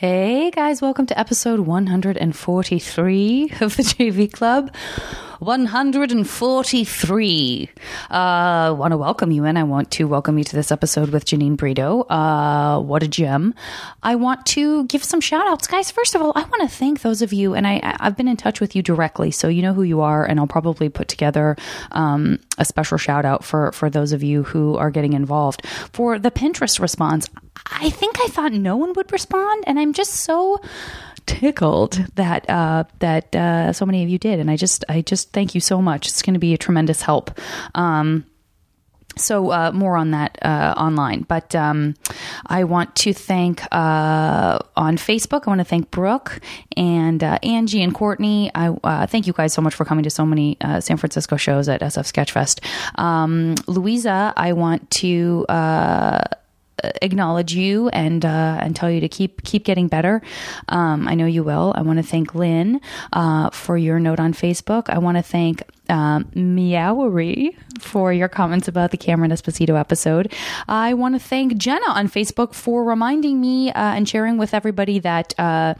Hey guys, welcome to episode 143 of the JV Club. 143. Uh, want to welcome you in. I want to welcome you to this episode with Janine Brito. Uh, what a gem. I want to give some shout outs. Guys, first of all, I want to thank those of you, and I, I've been in touch with you directly, so you know who you are, and I'll probably put together um, a special shout out for, for those of you who are getting involved. For the Pinterest response, I think I thought no one would respond, and I'm just so tickled that uh, that uh, so many of you did, and I just I just thank you so much. It's going to be a tremendous help. Um, so uh, more on that uh, online, but um, I want to thank uh, on Facebook. I want to thank Brooke and uh, Angie and Courtney. I uh, thank you guys so much for coming to so many uh, San Francisco shows at SF Sketchfest. Um, Louisa, I want to acknowledge you and uh, and tell you to keep keep getting better. Um, I know you will. I want to thank Lynn uh, for your note on Facebook. I want to thank um, Meowery for your comments about the Cameron Esposito episode. I want to thank Jenna on Facebook for reminding me uh, and sharing with everybody that. Uh,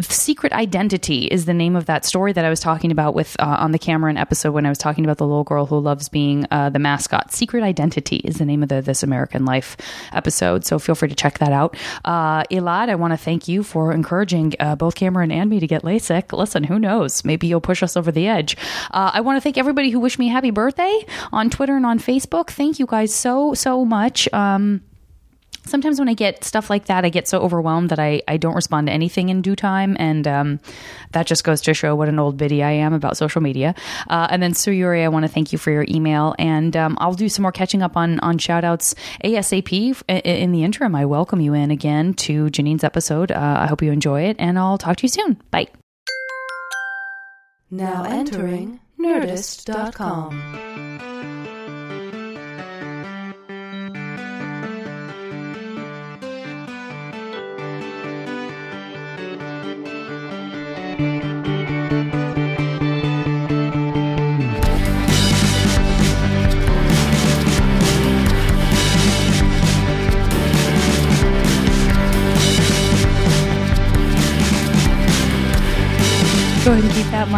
Secret Identity is the name of that story that I was talking about with uh, on the Cameron episode when I was talking about the little girl who loves being uh, the mascot. Secret Identity is the name of the This American Life episode, so feel free to check that out. Uh, Elad, I want to thank you for encouraging uh, both Cameron and me to get LASIK. Listen, who knows? Maybe you'll push us over the edge. I want to thank everybody who wished me happy birthday on Twitter and on Facebook. Thank you guys so so much. Um, sometimes when I get stuff like that, I get so overwhelmed that I, I don't respond to anything in due time. And um, that just goes to show what an old biddy I am about social media. Uh, and then Suyuri, I want to thank you for your email. And um, I'll do some more catching up on, on shout outs ASAP. In the interim, I welcome you in again to Janine's episode. Uh, I hope you enjoy it, and I'll talk to you soon. Bye. Now entering Nerdist.com.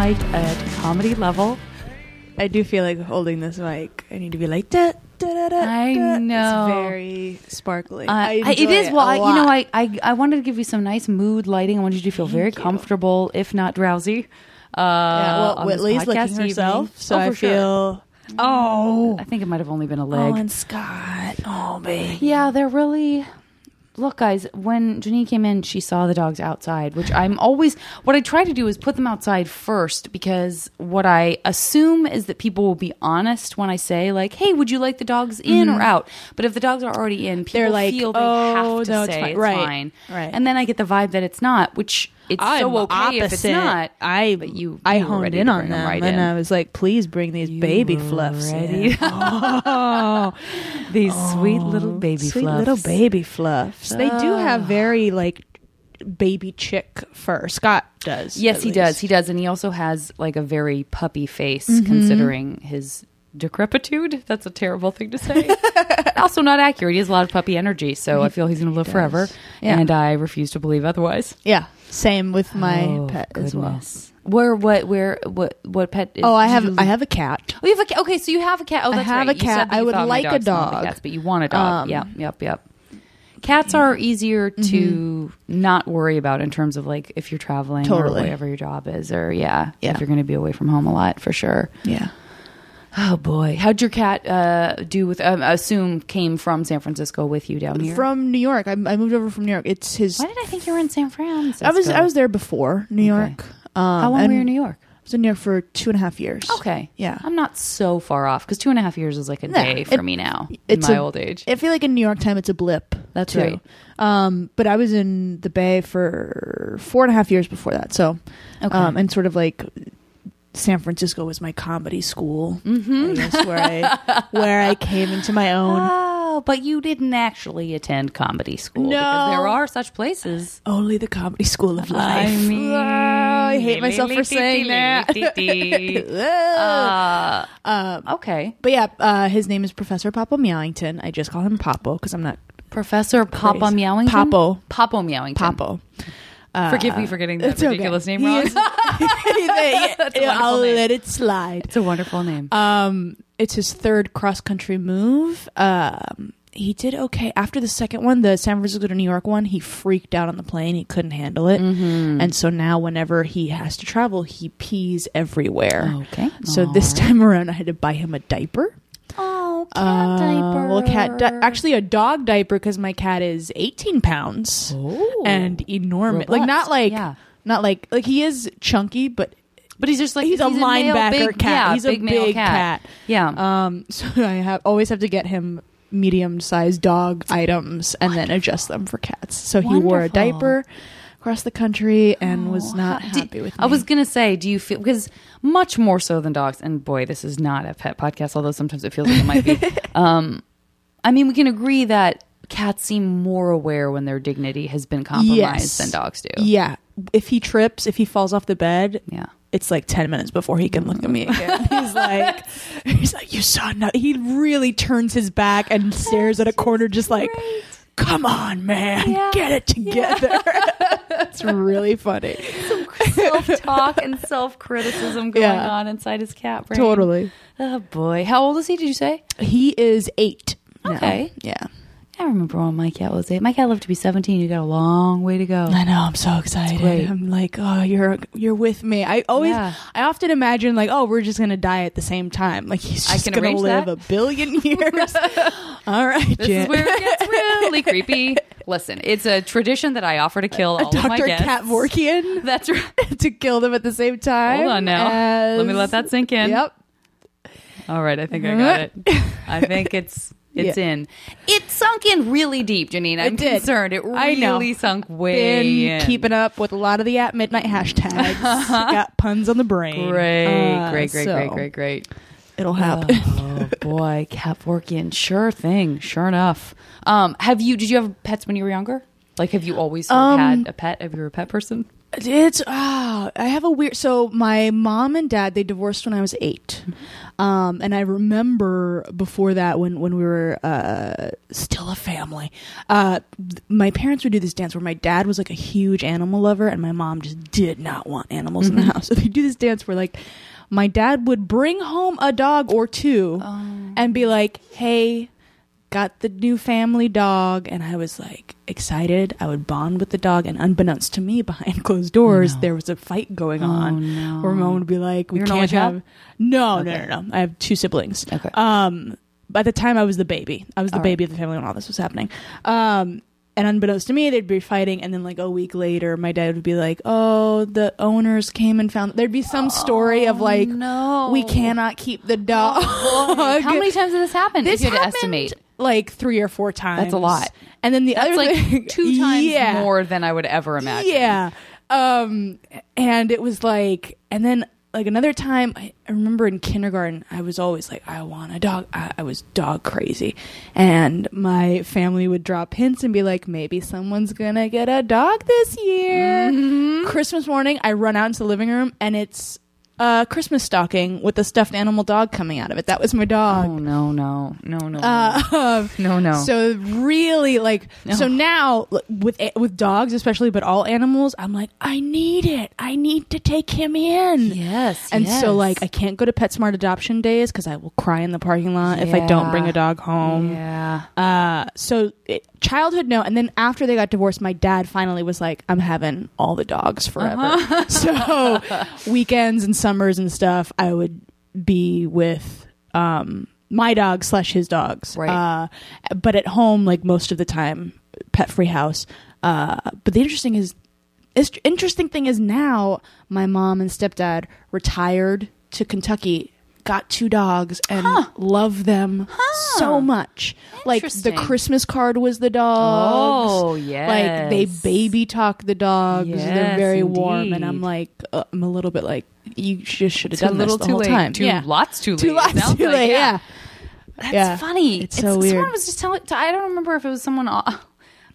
mic at comedy level. I do feel like holding this mic. I need to be like da da da da. I da. know. It's very sparkly. Uh, I it is well. a I, you know, I, I I wanted to give you some nice mood lighting. I wanted you to feel very you. comfortable, if not drowsy. Uh, yeah, well, Whitley's evening. herself, so Oh, I for sure. feel. Oh, I think it might have only been a leg. Oh, and Scott. Oh, baby. Yeah, they're really. Look, guys, when Janine came in, she saw the dogs outside, which I'm always. What I try to do is put them outside first because what I assume is that people will be honest when I say, like, hey, would you like the dogs in or out? But if the dogs are already in, people Mm-hmm. They're like, feel they "Oh, have to no, it's fine." it's Right, fine. right. And then I get the vibe that it's not, which it's so I'm okay if it's opposite. not. I but you, I you were honed in on them, right and in. I was like, "Please bring these baby fluffs ready. in." oh, These sweet little baby sweet fluffs. little baby fluffs. They do have Ah. very like baby chick fur. Scott does. Yes, he does. He does, and he also has like a very puppy face, Mm-hmm. considering his decrepitude. That's a terrible thing to say. also, not accurate. He has a lot of puppy energy, so I feel he's going to live forever, Yeah. and I refuse to believe otherwise. Yeah, same with my Oh, pet as well. goodness. Where? What? Where? What? What pet? Is, Oh, I have I have a cat. Oh, you have a cat. Okay, so you have a cat. Oh, I that's have right. a You said cat. that I would thought my like a dogs wanted dog. Cats, but you want a dog. Um, yep, yep, yep. Cats are easier to not worry about in terms of like if you're traveling Totally. or whatever your job is, or yeah, Yeah. if you're going to be away from home a lot for sure. Yeah. Oh boy, how'd your cat uh, do with? Um, I assume came from San Francisco with you down here. From New York. I, I moved over from New York. It's his. Why did I think you were in San Francisco? I was I was there before New Okay. York. Um, How long and were you in New York? I was in New York for two and a half years. Okay, Yeah. I'm not so far off because two and a half years is like a Nah, day for it- me now in it's my a- old age. I feel like in New York time it's a blip. That's too. right. Um, but I was in the Bay for four and a half years before that. So, Okay. um, and sort of like San Francisco was my comedy school. Mhm. I where I where I came into my own. Oh, but you didn't actually attend comedy school. No. Because there are such places. Only the comedy school of life. I mean, Oh, I hate myself for saying that. uh, um, okay. but yeah, uh, his name is Professor Papa Meowington. I just call him Papo because I'm not Professor Papa. Meowington. Papo. Papo Meowington. Papo. Uh, Forgive me for getting that it's okay. ridiculous name wrong. is- That's a wonderful I'll name. let it slide. It's a wonderful name. Um, it's his third cross country move. Um, he did okay after the second one, the San Francisco to New York one. He freaked out on the plane; he couldn't handle it, Mm-hmm. and so now whenever he has to travel, he pees everywhere. Okay. So this time around, I had to buy him a diaper. Oh, cat Uh, diaper. Well, cat di- actually a dog diaper because my cat is 18 pounds Oh. and enormous. Like not like Yeah. not like like he is chunky, but But he's just like he's, a male, linebacker big- cat. Yeah, he's big a male big cat. cat. Yeah. Um, so I have always have to get him medium sized dog items and then adjust them for cats. So he wore a diaper across the country and was Oh, not happy with me. I was gonna say, do you feel because much more so than dogs? And boy, this is not a pet podcast, although sometimes it feels like it might be. um, I mean, we can agree that cats seem more aware when their dignity has been compromised Yes. than dogs do. yeah. If he trips, if he falls off the bed, Yeah. it's like 10 minutes before he can look at me again. He's like, he's like, you saw nothing. He really turns his back and stares at a corner, just like, come on, man, Yeah. get it together. it's really funny. self talk and self criticism going Yeah. on inside his cat brain. Totally. Oh boy, how old is he? Did you say? He is eight. now. Okay. Yeah. I remember when my cat was eight. My cat lived to be seventeen. You got a long way to go. I know. I'm so excited. I'm like, oh, you're you're with me. I always, Yeah. I often imagine like, oh, we're just gonna die at the same time. Like he's I just can gonna arrange live that. a billion years. All right, This Jen. is where it gets really creepy. Listen, it's a tradition that I offer to kill all of my Dr. guests. Cat Vorkian That's right. to kill them at the same time. Hold on now. Let me let that sink in. Yep. All right, I think I got it. I think it's it's Yeah. in. It sunk in really deep, Janine. I'm It did. concerned. It I know. really sunk way Been in. keeping up with a lot of the at midnight hashtags. Got puns on the brain. Great, Uh, great, great, so great, great, great. It'll happen. Oh boy, Cat Vorkian. Sure thing. Sure enough. Um, have you? Did you have pets when you were younger? Like, have you always Um, had a pet? Have you were a pet person? It's ah, I have a weird. So my mom and dad they divorced when I was 8 um, and I remember before that when when we were uh, still a family. Uh, th- my parents would do this dance where my dad was like a huge animal lover, and my mom just did not want animals in the house. So they do this dance where like my dad would bring home a dog or two and be like, "Hey." Got the new family dog and I was like excited. I would bond with the dog and unbeknownst to me behind closed doors No. there was a fight going Oh, on. no. Where mom would be like, We You're can't have No, Okay. no, no, no. I have two siblings. Okay. Um by the time I was the baby. I was the All baby of the family when all this was happening. Um and unbeknownst to me, they'd be fighting, and then like a week later, my dad would be like, "Oh, the owners came and found." There'd be some story of like, Oh, no. "We cannot keep the dog." How many times did this happen? This if you had to happened estimate. like three or four times. That's a lot. And then the That's other like thing, two times yeah, more than I would ever imagine. Yeah. Um, and it was like, and then like another time, I, I remember in kindergarten, I was always like, I want a dog. I, I was dog crazy, and my family would drop hints and be like, maybe someone's gonna get a dog this year. Mm-hmm. Christmas morning, I run out into the living room, and it's a Christmas stocking with a stuffed animal dog coming out of it. That was my dog. Oh no, no, no, no, Uh, no, no. so really, like, so Oh. now with with dogs, especially, but all animals, I'm like, I need it. I need to take him in. yes, And yes. so, like, I can't go to PetSmart adoption days because I will cry in the parking lot if I don't bring a dog home. yeah. Uh, so it, childhood, no. And then after they got divorced, my dad finally was like, I'm having all the dogs forever. Uh-huh. so weekends and summers and stuff, I would be with um, my dog slash his dogs. Right. Uh, but at home, like most of the time, pet free house. Uh, but the interesting is, is interesting thing is now my mom and stepdad retired to Kentucky, got two dogs, and love them so much. Like the Christmas card was the dogs. Oh, yeah. Like they baby talk the dogs. They're Yes, very warm, and. I'm like, uh, I'm a little bit like, you just should have It's a done little this the too whole late. time. Too yeah, lots too late. too lots too like, late. Yeah. That's Yeah. funny. It's so weird. Someone was just telling. I don't remember if it was someone.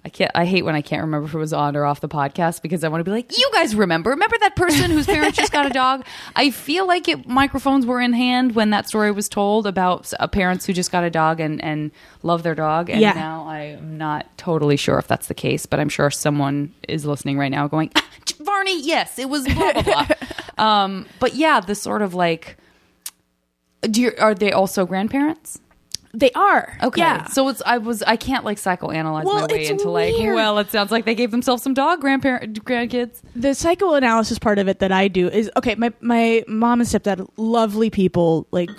I can't. I hate when I can't remember if it was on or off the podcast because I want to be like, you guys remember? Remember that person whose parents just got a dog? I feel like it, microphones were in hand when that story was told about uh, parents who just got a dog and and love their dog. And Yeah. now I am not totally sure if that's the case, but I'm sure someone is listening right now going, ah, Varney, yes, it was blah blah blah. um, but yeah, the sort of like, do you, are they also grandparents? They are. Okay. Yeah. So it's I was I can't like psychoanalyze Well, my way into like well it sounds like they gave themselves some dog grandparent grandkids. the psychoanalysis part of it that I do is okay. My my mom and stepdad, lovely people, like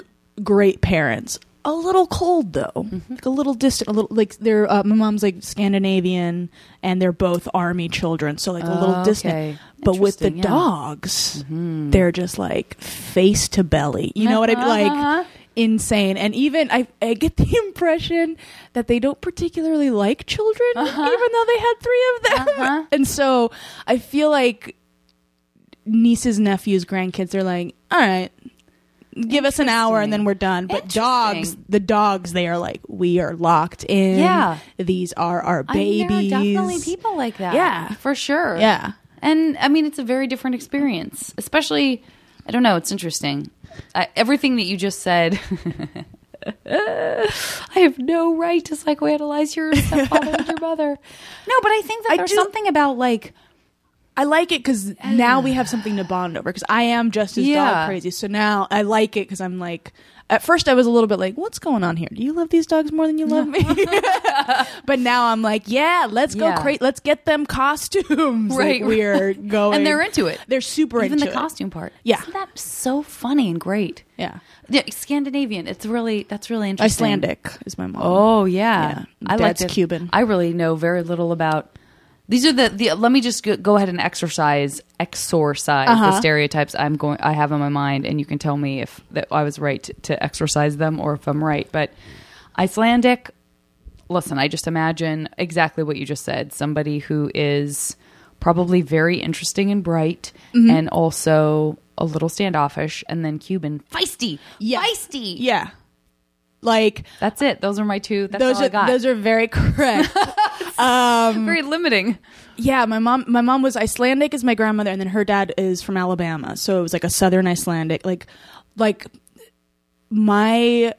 great parents. A little cold though, Mm-hmm. like a little distant. A little like they're uh, my mom's like Scandinavian, and they're both army children, so like a little Oh, distant. But with the yeah. Mm-hmm. dogs, they're just like face to belly. You know what I mean? Like Uh-huh. Insane. And even I, I get the impression that they don't particularly like children, even though they had three of them. Uh-huh. And so I feel like nieces, nephews, grandkids, they're like, all right, give us an hour and then we're done. But dogs, the dogs, they are like, we are locked in. Yeah. These are our I mean, babies. there are definitely people like that. Yeah. for sure. Yeah. and I mean it's a very different experience, especially. I don't know. It's interesting. I, everything that you just said. I have no right to psychoanalyze your stepfather and your mother. No, but I think that I there's do- something about like I like it because now we have something to bond over. Because I am just as Yeah. dog crazy, so now I like it because I'm like. At first, I was a little bit like, "What's going on here? Do you love these dogs more than you love me?" but now I'm like, "Yeah, let's go Yeah. crazy. Let's get them costumes. Right, Like, we're going, and they're into it. They're super into it. Even the it. costume part. Yeah. Isn't that so funny and great? Yeah, Yeah, Scandinavian. It's really that's really interesting. Icelandic is my mom. Oh yeah, Yeah. I like Dad's. Cuban. I really know very little about. These are the, the let me just go, ahead and exercise exorcise the Uh-huh. stereotypes I'm going I have in my mind and you can tell me if that I was right to, to exercise them or if I'm right but Icelandic listen I just imagine exactly what you just said somebody who is probably very interesting and bright Mm-hmm. and also a little standoffish and then Cuban feisty Yeah. feisty yeah, like that's it those are my two that's those all are I got those are very correct. um, very limiting Yeah, my mom my mom was Icelandic as my grandmother and then her dad is from Alabama. So it was like a southern Icelandic like like my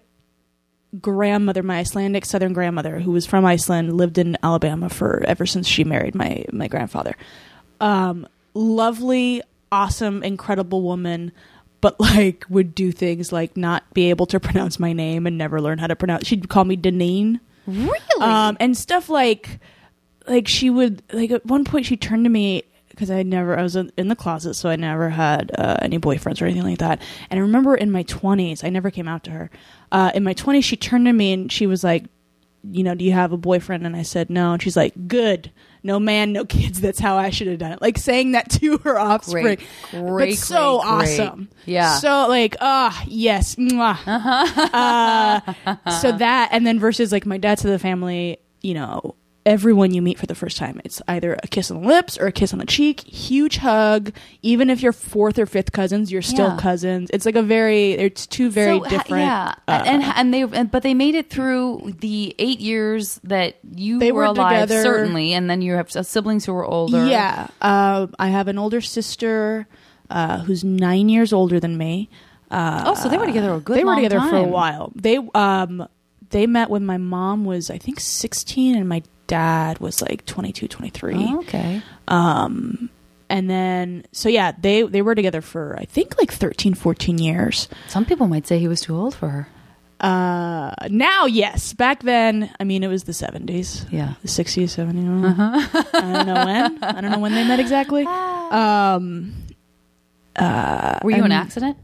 grandmother, my Icelandic southern grandmother who was from Iceland lived in Alabama for ever since she married my my grandfather. Um lovely, awesome, incredible woman but like would do things like not be able to pronounce my name and never learn how to pronounce she'd call me Deneen. Really? Um, and stuff like like she would like at one point she turned to me because I never I was in the closet so I never had uh, any boyfriends or anything like that. And I remember in my 20s I never came out to her uh, in my 20s she turned to me and she was like you know do you have a boyfriend? And I said no. And she's like good no man no kids that's how I should have done it like saying that to her offspring Great, but so great, great. awesome Yeah. so like ah yes mwah. uh, so that and then versus like my dad to the family you know everyone you meet for the first time it's either a kiss on the lips or a kiss on the cheek huge hug even if you're fourth or fifth cousins you're still Yeah. cousins it's like a very it's two very So, different yeah, uh, and and they and, but they made it through the eight years that you They were, were alive, together. certainly, and then you have siblings who were older. Yeah, uh, I have an older sister uh, who's nine years older than me. Uh, Oh, so they were together a good. they were together for a while. They um they met when my mom was I think 16 and my dad was like 22, 23. Oh, okay. Um and then so yeah, they they were together for I think like 13 14 years. Some people might say he was too old for her. Uh now yes, back then I mean it was the 70s. Yeah. The 60s, 70s. I don't know. I don't know when. I don't know when they met exactly. Um uh Were you an and- accident?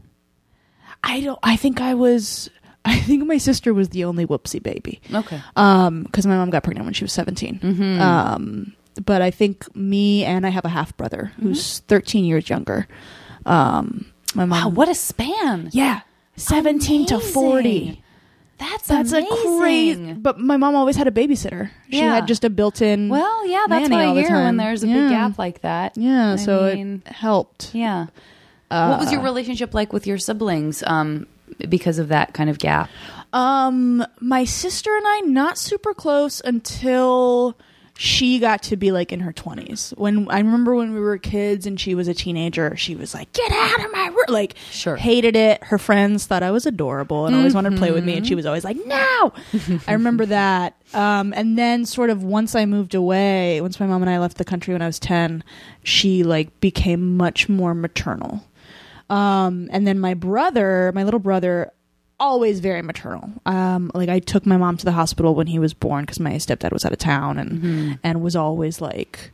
I don't. I think I was. I think my sister was the only whoopsie baby. Okay. Um, because my mom got pregnant when she was 17 Mm-hmm. Um, but I think me and I have a half brother who's thirteen years younger. Um, my mom. wow, what a span! Yeah, seventeen to forty. That's That's amazing. a crazy. But my mom always had a babysitter. She Yeah. had just a built-in. Well, yeah, that's what I the when there's a Yeah. big gap like that. yeah, I so mean- it helped. Yeah. Uh, what was your relationship like with your siblings? Um, because of that kind of gap. Um, my sister and I not super close until she got to be like in her 20s. When I remember when we were kids and she was a teenager, she was like, "Get out of my room!" Like, Sure. hated it. Her friends thought I was adorable and always wanted to play with me, and she was always like, "No." I remember that. Um, and then, sort of, once I moved away, once my mom and I left the country when I was 10, she like became much more maternal. Um, and then my brother, my little brother, always very maternal. Um, like I took my mom to the hospital when he was born because my stepdad was out of town and and was always like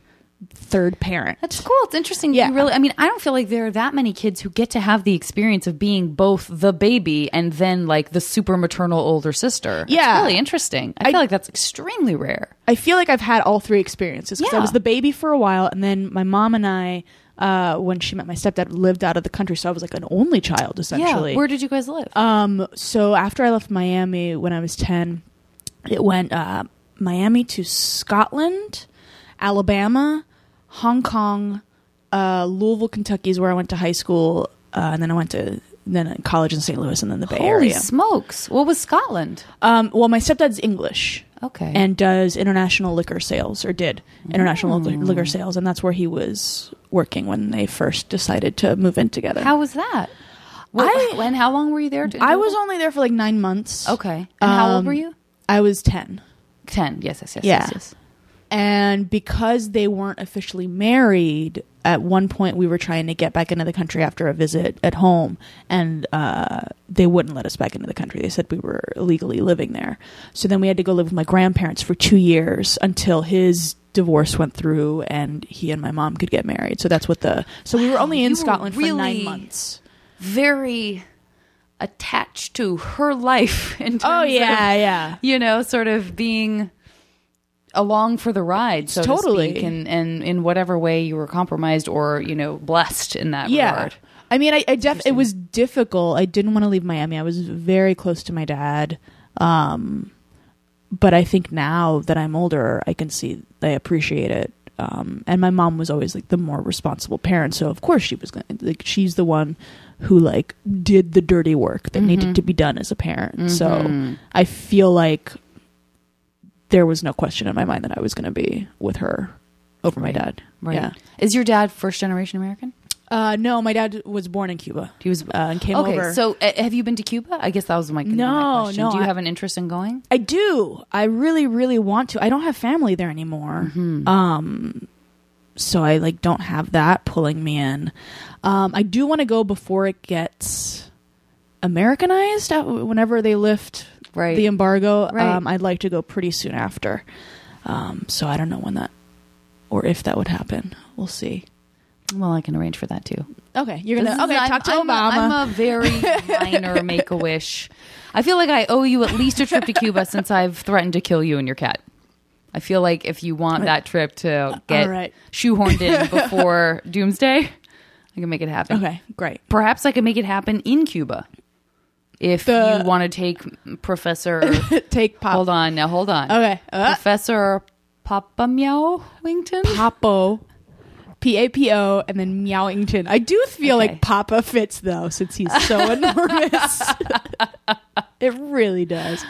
third parent. That's cool. It's interesting. Yeah. You really, I mean, I don't feel like there are that many kids who get to have the experience of being both the baby and then like the super maternal older sister. Yeah. It's Yeah. really interesting. I, I- feel like that's extremely rare. I feel like I've had all three experiences because I was the baby for a while, and then my mom and I, uh, when she met my stepdad, lived out of the country, so I was like an only child essentially. Yeah. Where did you guys live? Um, so after I left Miami when I was 10, it went uh, Miami to Scotland, Alabama, Hong Kong, uh, Louisville, Kentucky is where I went to high school, uh, and then I went to then college in St. Louis and then the Bay Holy Area. smokes! What was Scotland? Um, well, my stepdad's English Okay. and does international liquor sales or did international Mm. liquor sales, and that's where he was working when they first decided to move in together. how was that? What, I- when? How long were you there? I was only there for like nine months. okay. And how old Um, were you? I was ten. Ten. Yes. Yes. Yes. Yeah. Yes. yes. And because they weren't officially married, at one point we were trying to get back into the country after a visit at home, and uh, they wouldn't let us back into the country. They said we were illegally living there. So then we had to go live with my grandparents for two years until his divorce went through and he and my mom could get married. So that's what the. So we were only in Scotland for nine months. Very attached to her life. In terms Oh of- yeah, yeah. you know, sort of being along for the ride, so Totally. to speak, and, and in whatever way you were compromised or you know blessed in that yeah. regard. I mean, I, I def- it was difficult. I didn't want to leave Miami. I was very close to my dad. Um, but I think now that I'm older, I can see I appreciate it. Um, and my mom was always like the more responsible parent, so of course she was to like she's the one who like did the dirty work that needed to be done as a parent. So Mhm. I feel like there was no question in my mind that I was going to be with her over my dad. Right? Yeah. Is your dad first generation American? Uh, no, my dad was born in Cuba He was. uh, and came okay, over. so uh, have you been to Cuba? I guess that was my, No, question. no, Do you I- have an interest in going? I do. I really, really want to. I don't have family there anymore. Mm-hmm. Um, so I like don't have that pulling me in. Um, I do want to go before it gets Americanized. uh, Whenever they lift Right. the embargo, Right. um, I'd like to go pretty soon after. Um, so I don't know when that or if that would happen. We'll see. Well, I can arrange for that too. Okay, you're gonna is- okay. I'm- talk to I'm Obama. A, I'm a very minor make a wish. I feel like I owe you at least a trip to Cuba since I've threatened to kill you and your cat. I feel like if you want that trip to get right. shoehorned in before Doomsday, I can make it happen. okay, great. Perhaps I can make it happen in Cuba. If The- you want to take Professor, Take pop. hold on now, hold on. Okay, uh, Professor Papa Meow Wington. Papo. P A P O and then Meowington. I do feel Okay. like Papa fits though, since he's so enormous. it really does.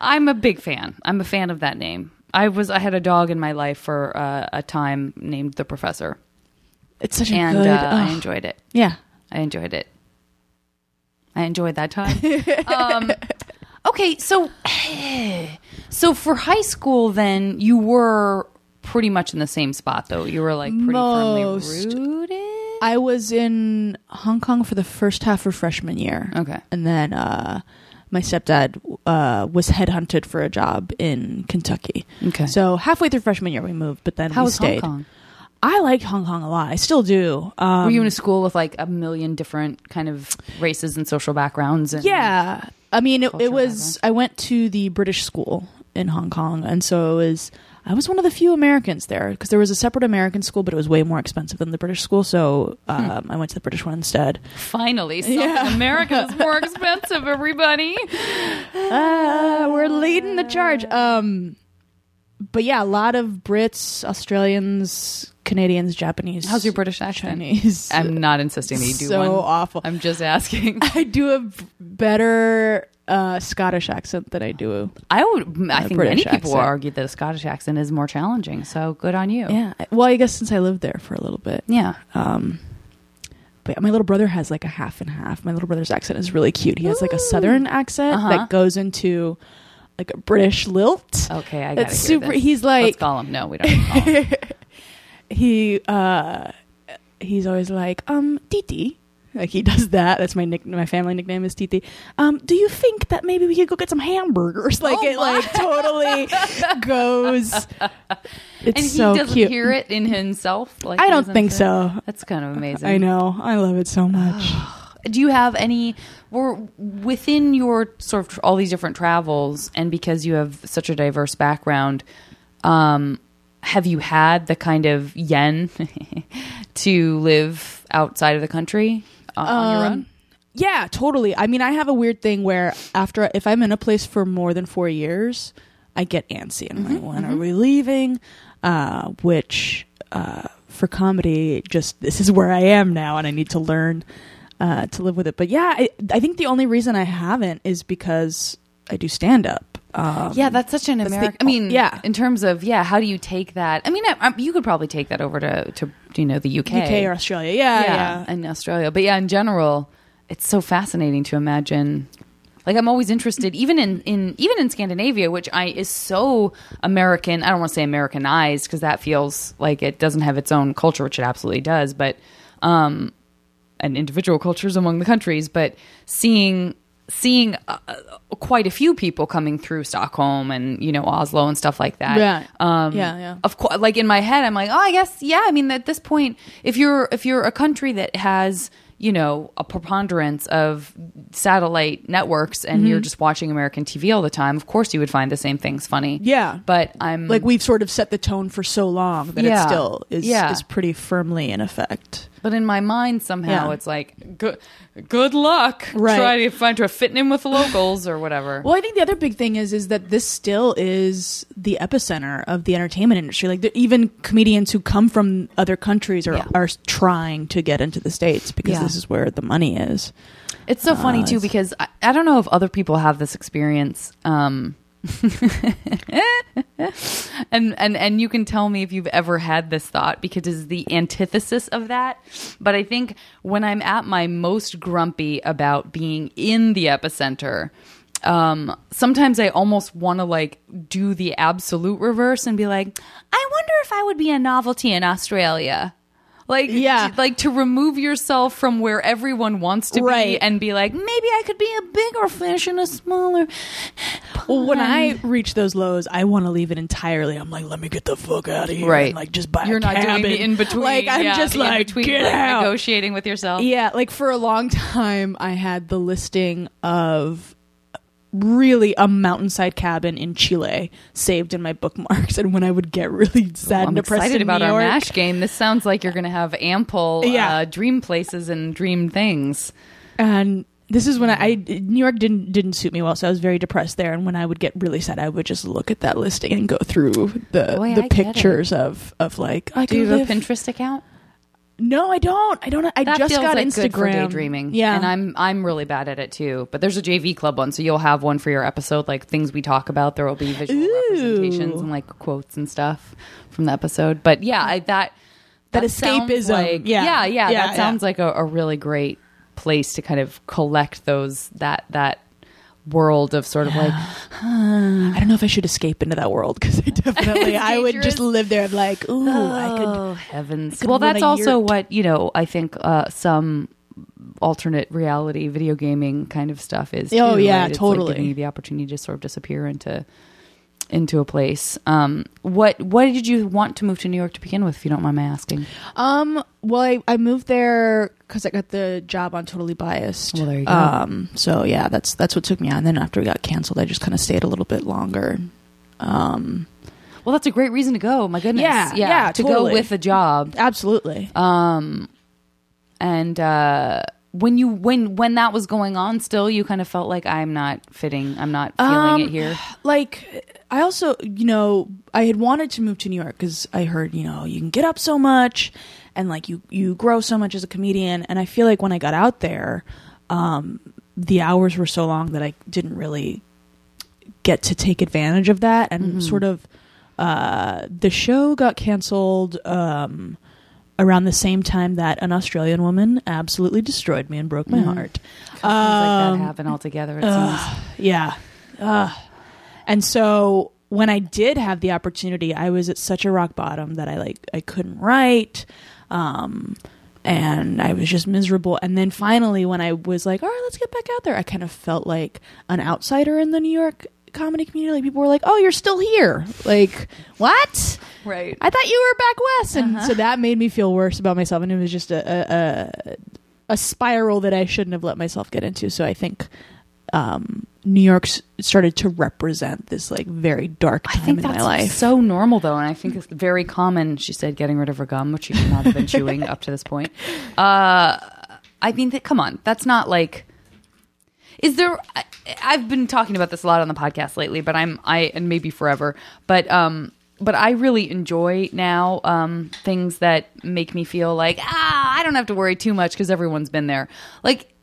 I'm a big fan. I'm a fan of that name. I was I had a dog in my life for uh, a time named the Professor, It's such a and good. uh, I enjoyed it. yeah. I enjoyed it. I enjoyed that time. um, okay, so so for high school, then you were pretty much in the same spot, though. You were like pretty Most. firmly rooted. I was in Hong Kong for the first half of freshman year. Okay. And then uh, my stepdad uh, was headhunted for a job in Kentucky. Okay. So halfway through freshman year, we moved, but then How we was Hong stayed. Kong? I liked Hong Kong a lot. I still do. Um, Were you in a school with like a million different kind of races and social backgrounds? And Yeah, I mean, it, it cultural was. background. I went to the British school in Hong Kong, and so it was. I was one of the few Americans there because there was a separate American school, but it was way more expensive than the British school. So um, I went to the British one instead. Finally, something Yeah. America is more expensive. Everybody. Uh, we're leading the charge. Um, but yeah, a lot of Brits, Australians, Canadians, Japanese. How's your British accent? Chinese? I'm not insisting that you do so one. So awful. I'm just asking. I do a better uh, Scottish accent than I do. I would. I think British many people accent. argue that a Scottish accent is more challenging. So good on you. Yeah. Well, I guess since I lived there for a little bit. Yeah. Um, but my little brother has like a half and half. My little brother's accent is really cute. He has like a southern accent Uh-huh. that goes into like a British lilt. Okay, I got super. He's like, Let's call him. No, we don't. Call him. he. uh He's always like, um, Titi. Like he does that. That's my nick. My family nickname is Titi. Um, do you think that maybe we could go get some hamburgers? Like Oh it, like totally goes. It's and he so doesn't cute. hear it in himself. Like I don't think say- so. That's kind of amazing. I know. I love it so much. Do you have any? Or within your sort of all these different travels, and because you have such a diverse background, um, have you had the kind of yen to live outside of the country uh, on your Um, own? Yeah, totally. I mean, I have a weird thing where after if I'm in a place for more than four years, I get antsy and I'm like, when are we leaving? Uh, which uh, for comedy, just this is where I am now, and I need to learn uh, to live with it. But yeah, I, I think the only reason I haven't is because I do stand up. Um, Yeah, that's such an that's the- I mean, yeah. In terms of yeah, how do you take that? I mean, I, I, you could probably take that over to to you know the UK, UK or Australia. Yeah, yeah. and Australia. But yeah, in general, it's so fascinating to imagine. Like I'm always interested, even in, in even in Scandinavia, which I is so American. I don't want to say Americanized because that feels like it doesn't have its own culture, which it absolutely does. But um, and individual cultures among the countries, but seeing seeing uh, uh, quite a few people coming through Stockholm and you know Oslo and stuff like that. Yeah. Um, Yeah, yeah. Of course, like in my head, I'm like, oh, I guess, yeah. I mean, at this point, if you're if you're a country that has you know a preponderance of satellite networks and Mm-hmm. you're just watching American TV all the time, of course you would find the same things funny. Yeah. But I'm Like we've sort of set the tone for so long that Yeah. it still is Yeah. is pretty firmly in effect. But in my mind, somehow Yeah. it's like good, good luck. Right. Try to find to fitting in with the locals or whatever. Well, I think the other big thing is is that this still is the epicenter of the entertainment industry. Like there, even comedians who come from other countries are Yeah. are trying to get into the states because Yeah. this is where the money is. It's so funny Uh, too because I, I don't know if other people have this experience. Um, and and and you can tell me if you've ever had this thought because it's the antithesis of that. But I think when I'm at my most grumpy about being in the epicenter, um, sometimes I almost want to like do the absolute reverse and be like, I wonder if I would be a novelty in Australia. Like, Yeah. like to remove yourself from where everyone wants to be and be like, maybe I could be a bigger fish in a smaller. Well, when I reach those lows, I want to leave it entirely. I'm like, let me get the fuck out of here. Right. And, like just buy you're a not cabin. doing the in between. Like I'm yeah, just like, get like, out. negotiating with yourself. Yeah, like for a long time, I had the listing of really a mountainside cabin in Chile saved in my bookmarks, and when I would get really sad I'm and depressed excited about New our York, mash game. This sounds like you're going to have ample Yeah. uh, dream places and dream things. and this is when I, I New York didn't didn't suit me well, so I was very depressed there. And when I would get really sad, I would just look at that listing and go through the Boy, the get pictures of of like I Do you could have live. a Pinterest account? No, I don't. I don't. I That just got like Instagram. good for daydreaming. Yeah, and I'm I'm really bad at it too. But there's a JV club one, so you'll have one for your episode, like things we talk about. There will be visual Ooh. representations and like quotes and stuff from the episode. But yeah, I, that That sounds escapism. Like, Yeah. yeah, yeah, Yeah, That sounds like a, a really great place to kind of collect those that that world of sort of like I don't know if I should escape into that world because I definitely I would just live there. Like, ooh, I could. Oh heavens! could Well, that's also yurt. what you know. I think uh, some alternate reality video gaming kind of stuff is. Oh, too, yeah, right? Totally. Like giving you the opportunity to sort of disappear into into a place. Um, what what did you want to move to New York to begin with? If you don't mind my asking. Um. Well, I, I moved there because I got the job on Totally Biased. Well, there you go. Um. So yeah, that's that's what took me on. And then after we got canceled, I just kind of stayed a little bit longer. Um. Well, that's a great reason to go. My goodness. Yeah, yeah, yeah to totally. go with a job. Absolutely. Um, and uh, when you when when that was going on, still you kind of felt like I'm not fitting. I'm not feeling Um, it here. like I also, you know, I had wanted to move to New York because I heard, you know, you can get up so much and like you you grow so much as a comedian. And I feel like when I got out there, um, the hours were so long that I didn't really get to take advantage of that and Mhm. sort of uh, the show got canceled um, around the same time that an Australian woman absolutely destroyed me and broke my Mhm. heart. Things like that Um, happen altogether. It Ugh, seems. yeah. Ugh. And so when I did have the opportunity, I was at such a rock bottom that I like I couldn't write. Um and I was just miserable. And then finally when I was like, all right, let's get back out there, I kind of felt like an outsider in the New York comedy community. Like people were like, Oh, you're still here. Like, what? Right. I thought you were back west, and Uh-huh. so that made me feel worse about myself, and it was just a a, a, a spiral that I shouldn't have let myself get into. So I think um, New York started to represent this like very dark I time think in that's my life. so normal though, and I think it's very common. She said getting rid of her gum, which she should not have been chewing up to this point. Uh, I mean, that, come on, that's not like. Is there? I've been talking about this a lot on the podcast lately, but I'm I and maybe forever, but um, but I really enjoy now um things that make me feel like ah, I don't have to worry too much because everyone's been there. Like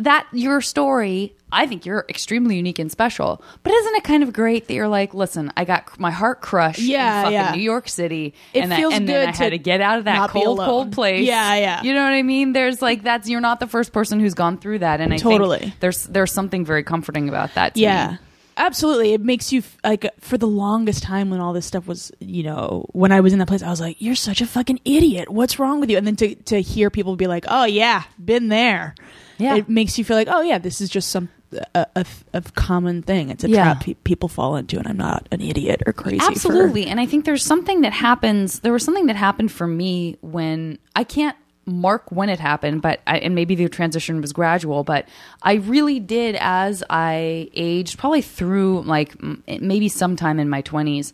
that, your story. I think you're extremely unique and special. But isn't it kind of great that you're like, listen, I got my heart crushed Yeah, in fucking yeah. New York City, It and, feels I, and then I good had to to get out of that cold, cold place. Yeah, yeah. You know what I mean? There's like that's you're not the first person who's gone through that, and I Totally. think there's there's something very comforting about that. To yeah. me. Absolutely. It makes you f- like for the longest time when all this stuff was, you know, when I was in that place, I was like, you're such a fucking idiot. What's wrong with you? And then to, to hear people be like, oh, yeah, been there. Yeah. It makes you feel like, oh, yeah, this is just some, a, a, a common thing. It's a Yeah. trap pe- people fall into, and I'm not an idiot or crazy. for- Absolutely. And I think there's something that happens. There was something that happened for me when I can't mark when it happened, but I, and maybe the transition was gradual, but I really did as I aged, probably through like m- maybe sometime in my 20s.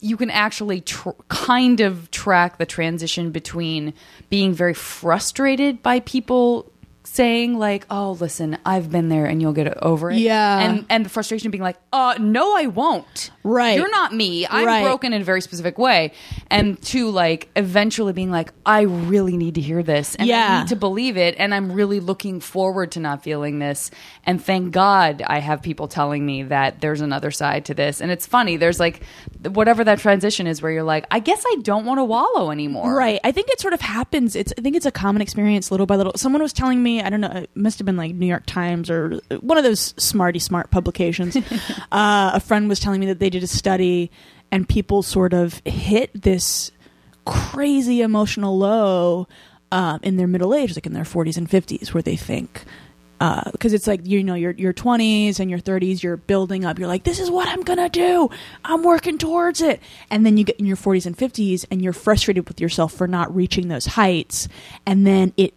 You can actually tr- kind of track the transition between being very frustrated by people saying like, "Oh, listen, I've been there and you'll get over it." Yeah. And and the frustration of being like, "Uh, no, I won't." Right. You're not me. I'm Right. broken in a very specific way. And to like eventually being like, I really need to hear this. And Yeah. I need to believe it. And I'm really looking forward to not feeling this. And thank God I have people telling me that there's another side to this. And it's funny. There's like whatever that transition is where you're like, I guess I don't want to wallow anymore. Right. I think it sort of happens. It's I think it's a common experience little by little. Someone was telling me, I don't know, it must have been like New York Times or one of those smarty smart publications. uh, a friend was telling me that they did a study and people sort of hit this crazy emotional low um, in their middle age, like in their 40s and 50s, where they think because it's like you know your your 20s and your 30s you're building up. You're like this is what i'm gonna do. I'm working towards it. And then you get in your 40s and 50s and you're frustrated with yourself for not reaching those heights. And then it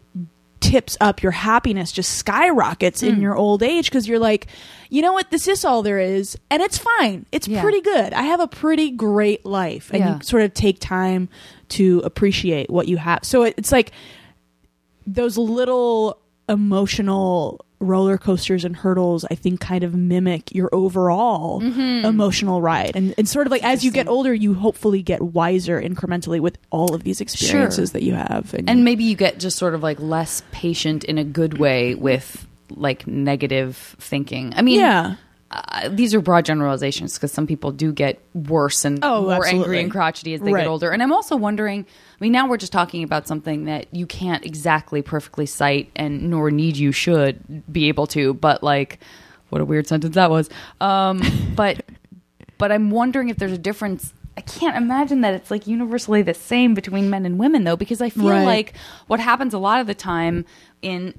tips up your happiness just skyrockets in mm. your old age because you're like you know what? This is all there is and it's fine. It's Yeah. pretty good. I have a pretty great life. And Yeah. you sort of take time to appreciate what you have. So it, it's like those little emotional roller coasters and hurdles i think kind of mimic your overall Mm-hmm. emotional ride. And, and sort of like as you get older you hopefully get wiser incrementally with all of these experiences that you have. And maybe you get just sort of like less patient in a good way with like negative thinking. I mean, yeah uh, these are broad generalizations because some people do get worse and Oh, more absolutely. angry and crotchety as they Right. get older. And I'm also wondering. I mean, now we're just talking about something that you can't exactly perfectly cite, and nor need you should be able to. But like, what a weird sentence that was. Um, but but I'm wondering if there's a difference. I can't imagine that it's like universally the same between men and women though, because I feel Right. like what happens a lot of the time in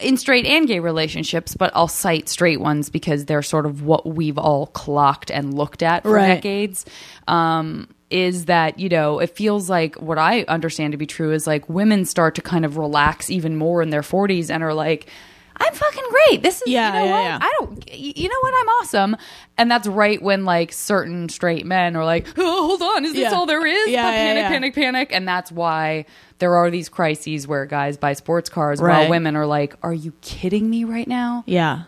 in straight and gay relationships, but I'll cite straight ones because they're sort of what we've all clocked and looked at for Right. decades. Um, is that you know it feels like what I understand to be true is like women start to kind of relax even more in their 40s and are like. I'm fucking great. This is Yeah, you know yeah, what? yeah. I don't you know what? I'm awesome. And that's right when like certain straight men are like, "Oh, hold on, is this all there is?" Yeah, panic, panic, panic, and that's why there are these crises where guys buy sports cars Right. while women are like, "Are you kidding me right now?" yeah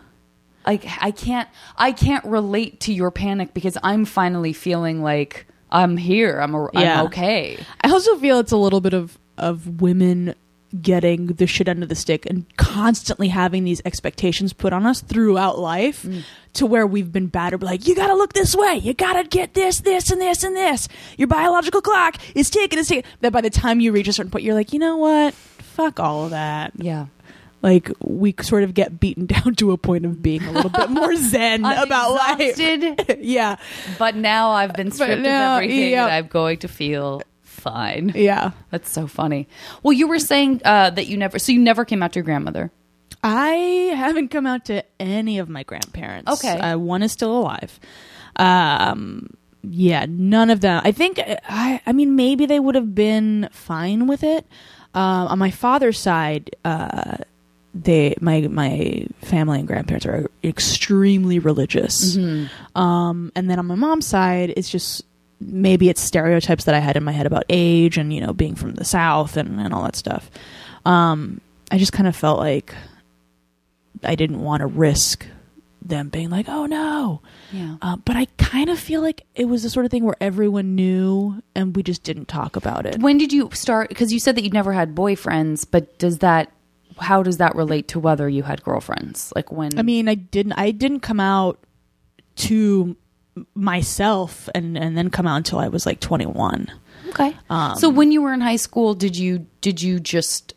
Like I can't I can't relate to your panic because I'm finally feeling like I'm here. I'm a, Yeah. I'm okay. I also feel it's a little bit of of women getting the shit end of the stick and constantly having these expectations put on us throughout life mm. to where we've been battered like you gotta look this way. You gotta get this this and this and this. Your biological clock is ticking is ticking. That by the time you reach a certain point you're like you know what? Fuck all of that. Yeah. like we sort of get beaten down to a point of being a little bit more zen about life. Yeah. But now I've been stripped now, of everything yeah. and I'm going to feel fine. yeah That's so funny. Well, you were saying uh, that you never, so you never came out to your grandmother. I haven't come out to any of my grandparents. Okay. uh, one is still alive. Um, yeah, none of them. I think. I. I mean, maybe they would have been fine with it. Um, on my father's side, uh, they my my family and grandparents are extremely religious. Um, and then on my mom's side, it's just maybe it's stereotypes that I had in my head about age and you know being from the south and and all that stuff. Um, I just kind of felt like I didn't want to risk them being like, "Oh no." Yeah. Uh, but I kind of feel like it was the sort of thing where everyone knew and we just didn't talk about it. When did you start? Because you said that you'd never had boyfriends, but does that, how does that relate to whether you had girlfriends? Like when, I mean, I didn't I didn't come out to myself and and then come out until I was like 21. okay. Um, so when you were in high school, did you, did you just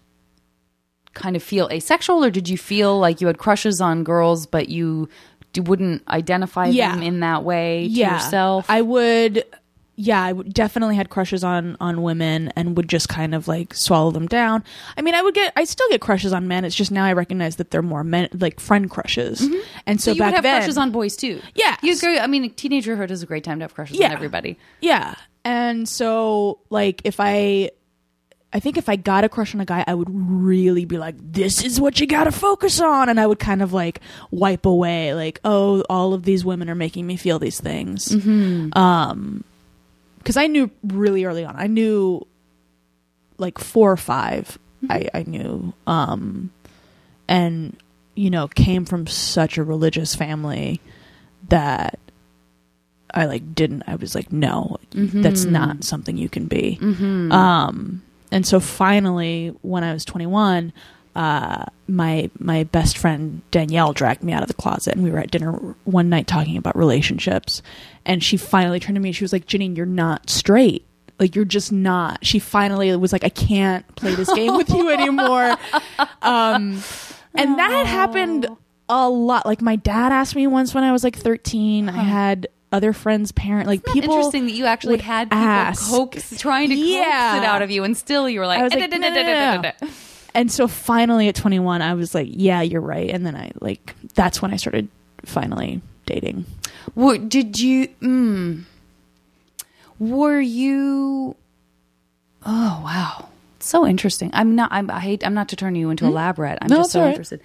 kind of feel asexual or did you feel like you had crushes on girls, but you wouldn't identify Yeah. them in that way to yeah, yourself? I would yeah, I definitely had crushes on on women and would just kind of like swallow them down. I mean, I would get I still get crushes on men. It's just now I recognize that they're more men like friend crushes. And so, so you back would have then crushes on boys too. Yeah. You agree? I mean, teenagerhood is a great time to have crushes Yeah. on everybody. Yeah. And so like if I I think if I got a crush on a guy, I would really be like, this is what you got to focus on. And I would kind of like wipe away, like, oh, all of these women are making me feel these things. Mm-hmm. Um, because I knew really early on, I knew like four or 5 Mm-hmm. I, I knew. Um, and, you know, came from such a religious family that I like didn't, I was like, no, that's Mm-hmm. not something you can be. Um, and so finally, when I was 21, uh, my my best friend Danielle dragged me out of the closet, and we were at dinner one night talking about relationships. And she finally turned to me. and She was like, "Janine, you're not straight. Like you're just not." She finally was like, "I can't play this game with you anymore." Um, and that happened a lot. Like my dad asked me once when I was like 13. I had other friends' parent like people. Interesting that you actually had people ask. coax, trying to Yeah. coax it out of you, and still you were like, And so finally at 21, I was like, yeah, you're right. And then I like, that's when I started finally dating. What did you? Mm, were you? Oh wow, so interesting. I'm not. I'm, I hate. I'm not to turn you into a elaborate. I'm Hmm? No, just so right. interested.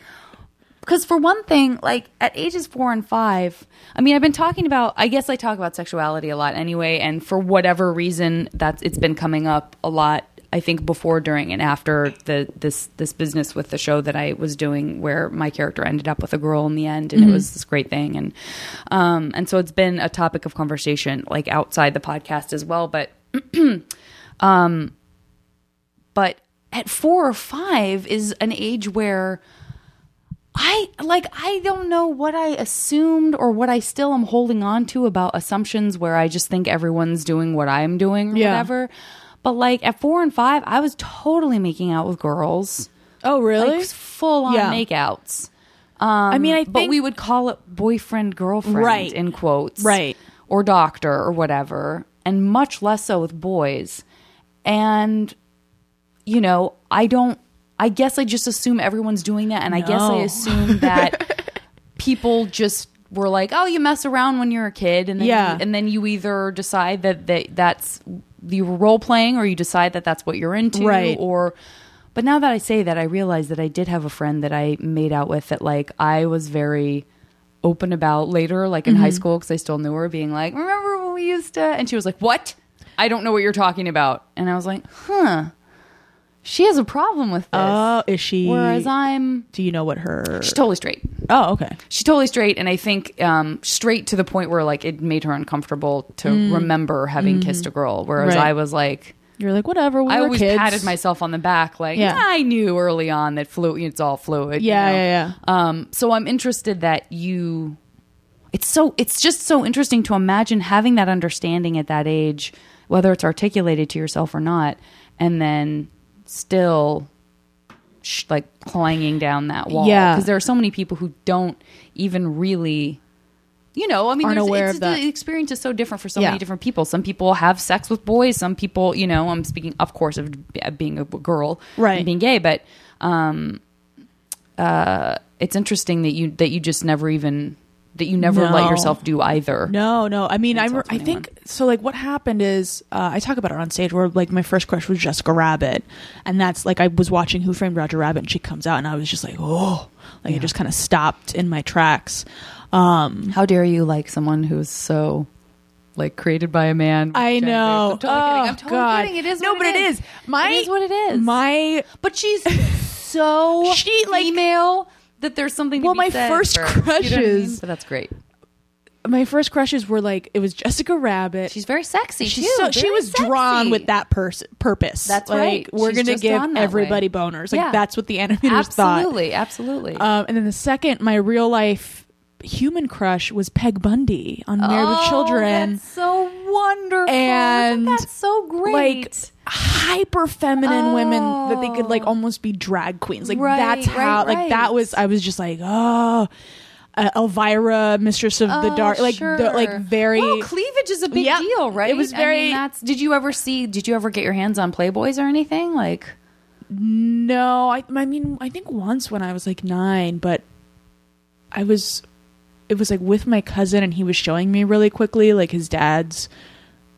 Because for one thing, like at ages four and five, I mean, I've been talking about. I guess I talk about sexuality a lot anyway, and for whatever reason, that's it's been coming up a lot. I think before, during, and after the this this business with the show that I was doing, where my character ended up with a girl in the end, and it was this great thing, and um, and so it's been a topic of conversation, like outside the podcast as well. But um, but at four or five is an age where I like I don't know what I assumed or what I still am holding on to about assumptions where I just think everyone's doing what I'm doing or Yeah. whatever. But like at four and five, I was totally making out with girls. Oh, really? Like full on Yeah. makeouts. I mean, I um, But think we would call it boyfriend girlfriend Right. in quotes. Right. Or doctor or whatever. And much less so with boys. And you know, I don't I guess I just assume everyone's doing that and I guess I assume that people just were like, "Oh, you mess around when you're a kid." And then Yeah. you, and then you either decide that, that that's you were role playing or you decide that that's what you're into Right. or but now that I say that I realize that I did have a friend that I made out with that like I was very open about later like in high mm-hmm. school cuz I still knew her being like, "Remember when we used to?" and she was like, "What?" I don't know what you're talking about. And I was like, "Huh." She has a problem with this. Oh, is she? Whereas I'm do you know what her? she's totally straight. Oh, okay. She's totally straight, and I think um, straight to the point where like it made her uncomfortable to remember having kissed a girl. Whereas Right. I was like, You're like, whatever. We I were always kids. patted myself on the back, like Yeah. I knew early on that fluid. It's all fluid. you Yeah, know? yeah, yeah. Um, so I'm interested that you. It's so. It's just so interesting to imagine having that understanding at that age, whether it's articulated to yourself or not, and then still, sh- like clanging down that wall. Yeah. because there are so many people who don't even really. You know, I mean, Aren't aware it's, of that. the experience is so different for so Yeah. many different people. Some people have sex with boys. Some people, you know, I'm speaking, of course, of being a girl, Right. and being gay, but um, uh, it's interesting that you that you just never even that you never let yourself do either. No, no. I mean, I, Insult re- I think so. Like, what happened is uh, I talk about it on stage where like my first crush was Jessica Rabbit, and that's like I was watching Who Framed Roger Rabbit, and she comes out, and I was just like, oh, like Yeah. it just kind of stopped in my tracks. Um, How dare you like someone who's so like created by a man? I know. I'm totally kidding. I'm Oh, totally God. kidding. It is no, what but it is. My it is what it is. My but she's so She, like- female that there's something. To Well, be my said first for- you know I mean? crushes- But that's great. my first crushes were like it was Jessica Rabbit. She's very sexy. She's too. so, she was drawn with that pers- purpose. That's like, right. We're She's gonna give everybody way. boners. Like Yeah. that's what the animators thought. Absolutely, absolutely. Um, and then the second, my real life human crush was Peg Bundy on Married with Oh, Children. That's so wonderful. And, that's so great. Like hyper feminine women that they could like Oh. almost be drag queens. Like Right, that's how right, like that was. I was just like, oh, uh, Elvira, Mistress of the Oh, Dark. Like sure. the, like very. well, cleavage is a big Yep. deal, right? It was I very- mean, that's. Did you ever see? Did you ever get your hands on Playboys or anything? Like, No, I, I mean, I think once when I was like nine, but I was, it was like with my cousin, and he was showing me really quickly like his dad's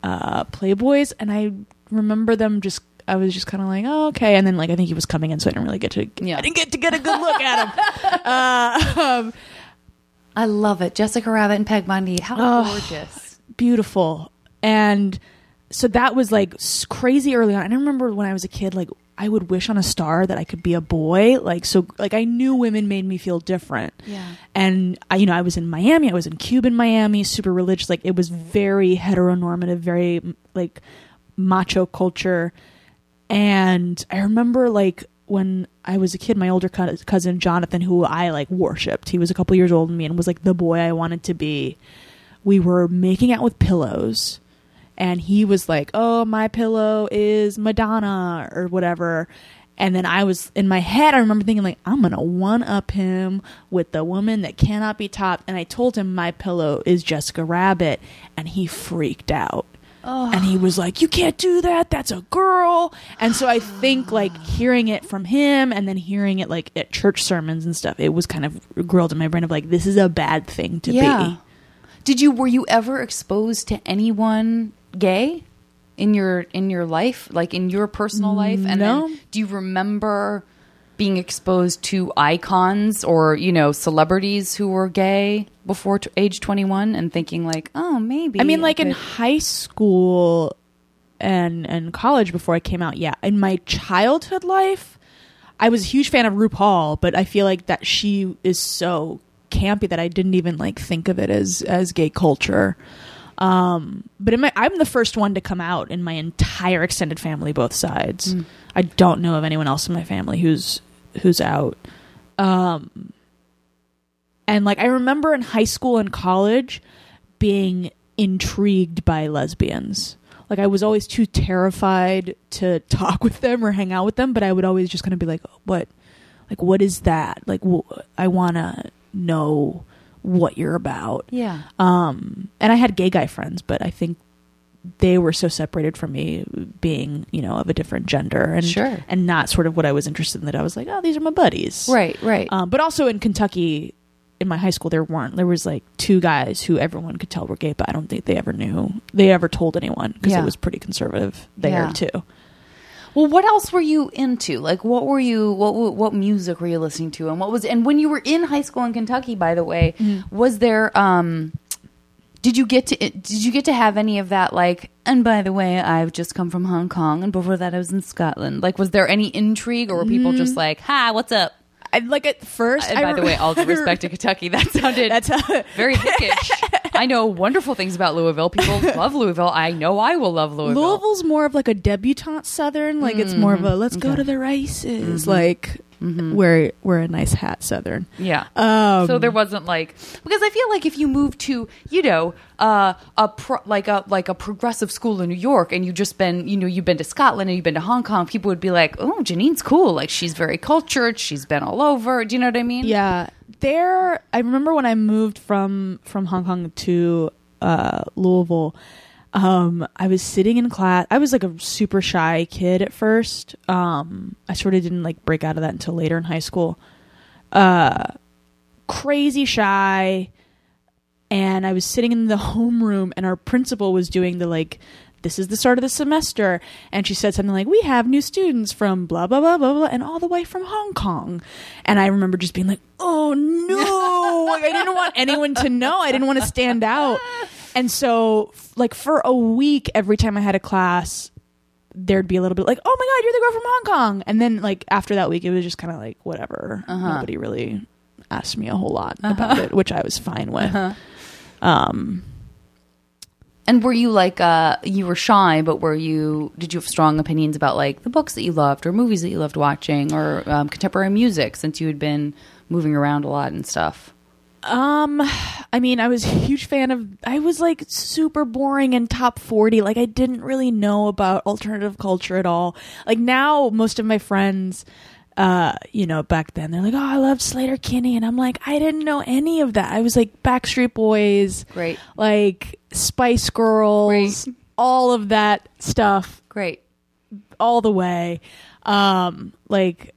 uh, Playboys, and I remember them just. I was just kind of like, oh, okay, and then like I think he was coming in, so I didn't really get to. Yeah. I didn't get to get a good look at him. uh, um, I love it. Jessica Rabbit and Peg Bundy. How Oh. gorgeous. beautiful and so that was like crazy early on and i remember when i was a kid like i would wish on a star that i could be a boy. Like so like i knew women made me feel different. Yeah. and I, you know i was in miami. I was in cuban miami super religious. Like it was very heteronormative very like macho culture. And i remember like when i was a kid my older cousin jonathan who i like worshipped. He was a couple years older than me and was like the boy i wanted to be. We were making out with pillows and he was like oh my pillow is madonna or whatever and then i was in my head i remember thinking like i'm gonna one up him with the woman that cannot be topped and i told him my pillow is jessica rabbit and he freaked out Oh. and he was like you can't do that that's a girl and so i think like hearing it from him and then hearing it like at church sermons and stuff it was kind of grilled in my brain of like this is a bad thing to yeah. be Did you? Were you ever exposed to anyone gay in your in your life, like in your personal life? And No. then, do you remember being exposed to icons or you know celebrities who were gay before t- age twenty one, and thinking like, oh, maybe. I mean, like in could- high school and and college before I came out, yeah. In my childhood life, I was a huge fan of RuPaul, but I feel like that she is so campy that I didn't even like think of it as as gay culture. Um, but in my, I'm the first one to come out in my entire extended family, both sides. Mm. I don't know of anyone else in my family who's who's out. Um, and like I remember in high school and college being intrigued by lesbians. Like I was always too terrified to talk with them or hang out with them, but I would always just kind of be like, "What? Like what is that? Like wh- I want to know what you're about." yeah, Um, and I had gay guy friends, but I think they were so separated from me being, you know, of a different gender and Sure. and not sort of what I was interested in that I was like, "Oh, these are my buddies." right, right. Um, but also in Kentucky, in my high school, there weren't. There was like two guys who everyone could tell were gay, but I don't think they ever knew. They ever told anyone because Yeah. it was pretty conservative there Yeah. too. Well, what else were you into? Like, what were you? What what music were you listening to? And what was? And when you were in high school in Kentucky, by the way, mm-hmm. was there? um Did you get to? Eh, did you get to have any of that? Like, and by the way, I've just come from Hong Kong, and before that, I was in Scotland. Like, was there any intrigue, or were people mm-hmm. just like, "Hi, what's up?" I like at first. And I by the way, all due respect to Kentucky, that sounded That's how, very hickish. I know wonderful things about Louisville. People love Louisville. I know I will love Louisville. Louisville's more of like a debutante Southern. Like it's more of a mm-hmm. let's go to the races. Mm-hmm. Like wear wear a nice hat Southern. Yeah. Um, so there wasn't like because I feel like if you move to you know uh, a pro, like a like a progressive school in New York and you've just been you know you've been to Scotland and you've been to Hong Kong, people would be like, oh, Janine's cool. Like she's very cultured. She's been all over. Do you know what I mean? Yeah, there. I remember when I moved from from Hong Kong to uh, Louisville. Um, I was sitting in class. I was like a super shy kid at first. Um, I sort of didn't like break out of that until later in high school. Uh, crazy shy, and I was sitting in the homeroom, and our principal was doing the like. This is the start of the semester, and she said something like, "We have new students from blah blah blah blah blah, and all the way from Hong Kong." And I remember just being like, "Oh no!" like I didn't want anyone to know. I didn't want to stand out. And so, like for a week, every time I had a class, there'd be a little bit like, "Oh my god, you're the girl from Hong Kong!" And then, like after that week, it was just kind of like whatever. Uh-huh. Nobody really asked me a whole lot about it, which I was fine with. Uh-huh. Um, And were you like uh you were shy, but were you did you have strong opinions about like the books that you loved or movies that you loved watching or um, contemporary music since you had been moving around a lot and stuff? Um, I mean, I was a huge fan of. I was like super boring in top forty. Like I didn't really know about alternative culture at all. Like now, most of my friends, uh, you know, back then they're like, "Oh, I loved Sleater-Kinney," and I'm like, I didn't know any of that. I was like Backstreet Boys, Great. like Spice Girls, Great. all of that stuff, Great. all the way. Um, like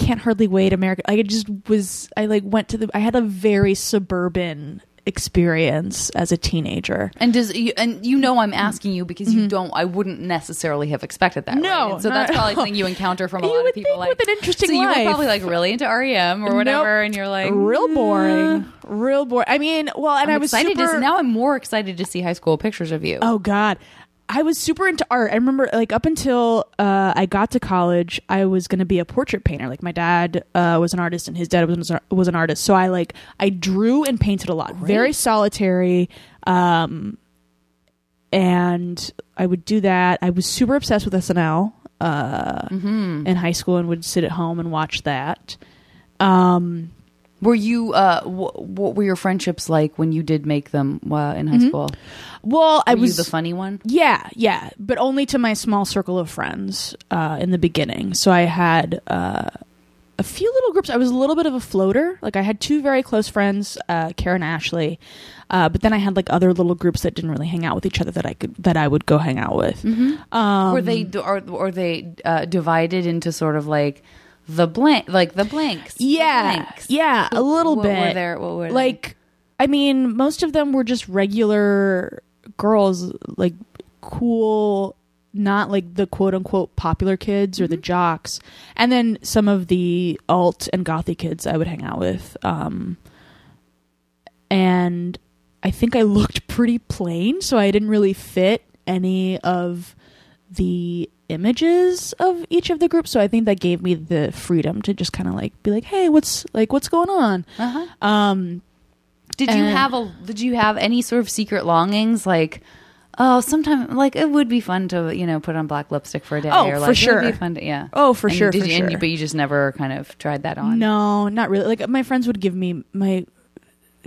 can't hardly wait america like it just was i like went to the i had a very suburban experience as a teenager And does you, and you know I'm asking you because you don't I wouldn't necessarily have expected that. Mm-hmm. No, right? So that's probably something you encounter from a You lot of people. think like with an interesting so you life. were probably like really into REM or whatever, Nope. and you're like real "Mm." boring real boring i mean well and I'm i was excited super, to now. I'm more excited to see high school pictures of you. oh god i was super into art. I remember like up until uh, i got to college i was going to be a portrait painter. Like my dad uh, was an artist and his dad was, was an artist. So i like i drew and painted a lot. Very solitary um, and i would do that. I was super obsessed with snl uh, Mm-hmm. in high school and would sit at home and watch that. Um, Were you? Uh, wh- what were your friendships like when you did make them uh, in high school? well Were Mm-hmm. i was you the funny one? Yeah, yeah, but only to my small circle of friends uh, in the beginning. So I had uh, a few little groups. I was a little bit of a floater. Like I had two very close friends, uh, Karen and Ashley, uh, but then I had like other little groups that didn't really hang out with each other that I could that I would go hang out with. Um, were they or or they uh, divided into sort of like the blank, like the blanks? the yeah, blanks. yeah, a little what bit. Were there? What were they? like i mean most of them were just regular girls like cool not like the quote unquote popular kids or the jocks and then some of the alt and gothy kids i would hang out with um and i think i looked pretty plain so i didn't really fit any of the images of each of the groups so i think that gave me the freedom to just kind of like be like hey what's like what's going on Uh-huh. um Did you have a? Did you have any sort of secret longings, like? Oh, sometimes like it would be fun to you know put on black lipstick for a day. Oh, or, for like, It sure. would be fun to, yeah. Oh, for And sure, Did for you, and you- sure. but you just never kind of tried that on. No, not really. Like my friends would give me my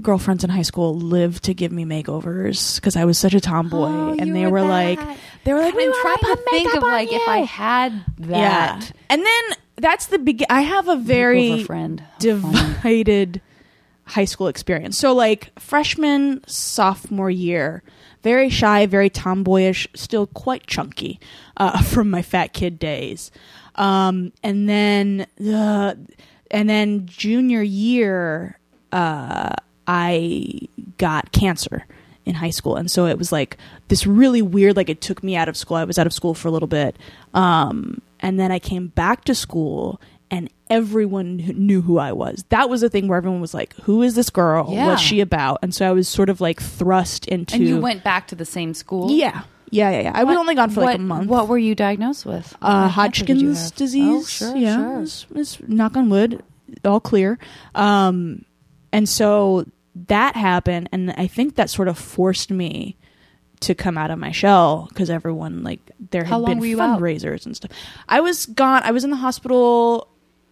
girlfriends in high school lived to give me makeovers because I was such a tomboy, Oh, and they were were like, they were like, I'm we wanna trying to think of on like if. I had that. yeah, and then that's the big. I have a very Makeover friend. How funny. divided high school experience. So like freshman, sophomore year, very shy, very tomboyish, still quite chunky uh, from my fat kid days. Um, and then uh, and then junior year, uh, I got cancer in high school and so it was like this really weird like it took me out of school i was out of school for a little bit um, and then i came back to school and everyone knew who i was that was the thing where everyone was like who is this girl Yeah. what's she about and so i was sort of like thrust into And you went back to the same school. yeah yeah yeah, yeah. i was only gone for like a month What were you diagnosed with? uh, What cancer did you Hodgkin's disease. Oh, sure, yeah, sure. It's, it's knock on wood, all clear. Um, and so that happened, and I think that sort of forced me to come out of my shell because everyone like there had been you out? fundraisers and stuff. I was gone. I was in the hospital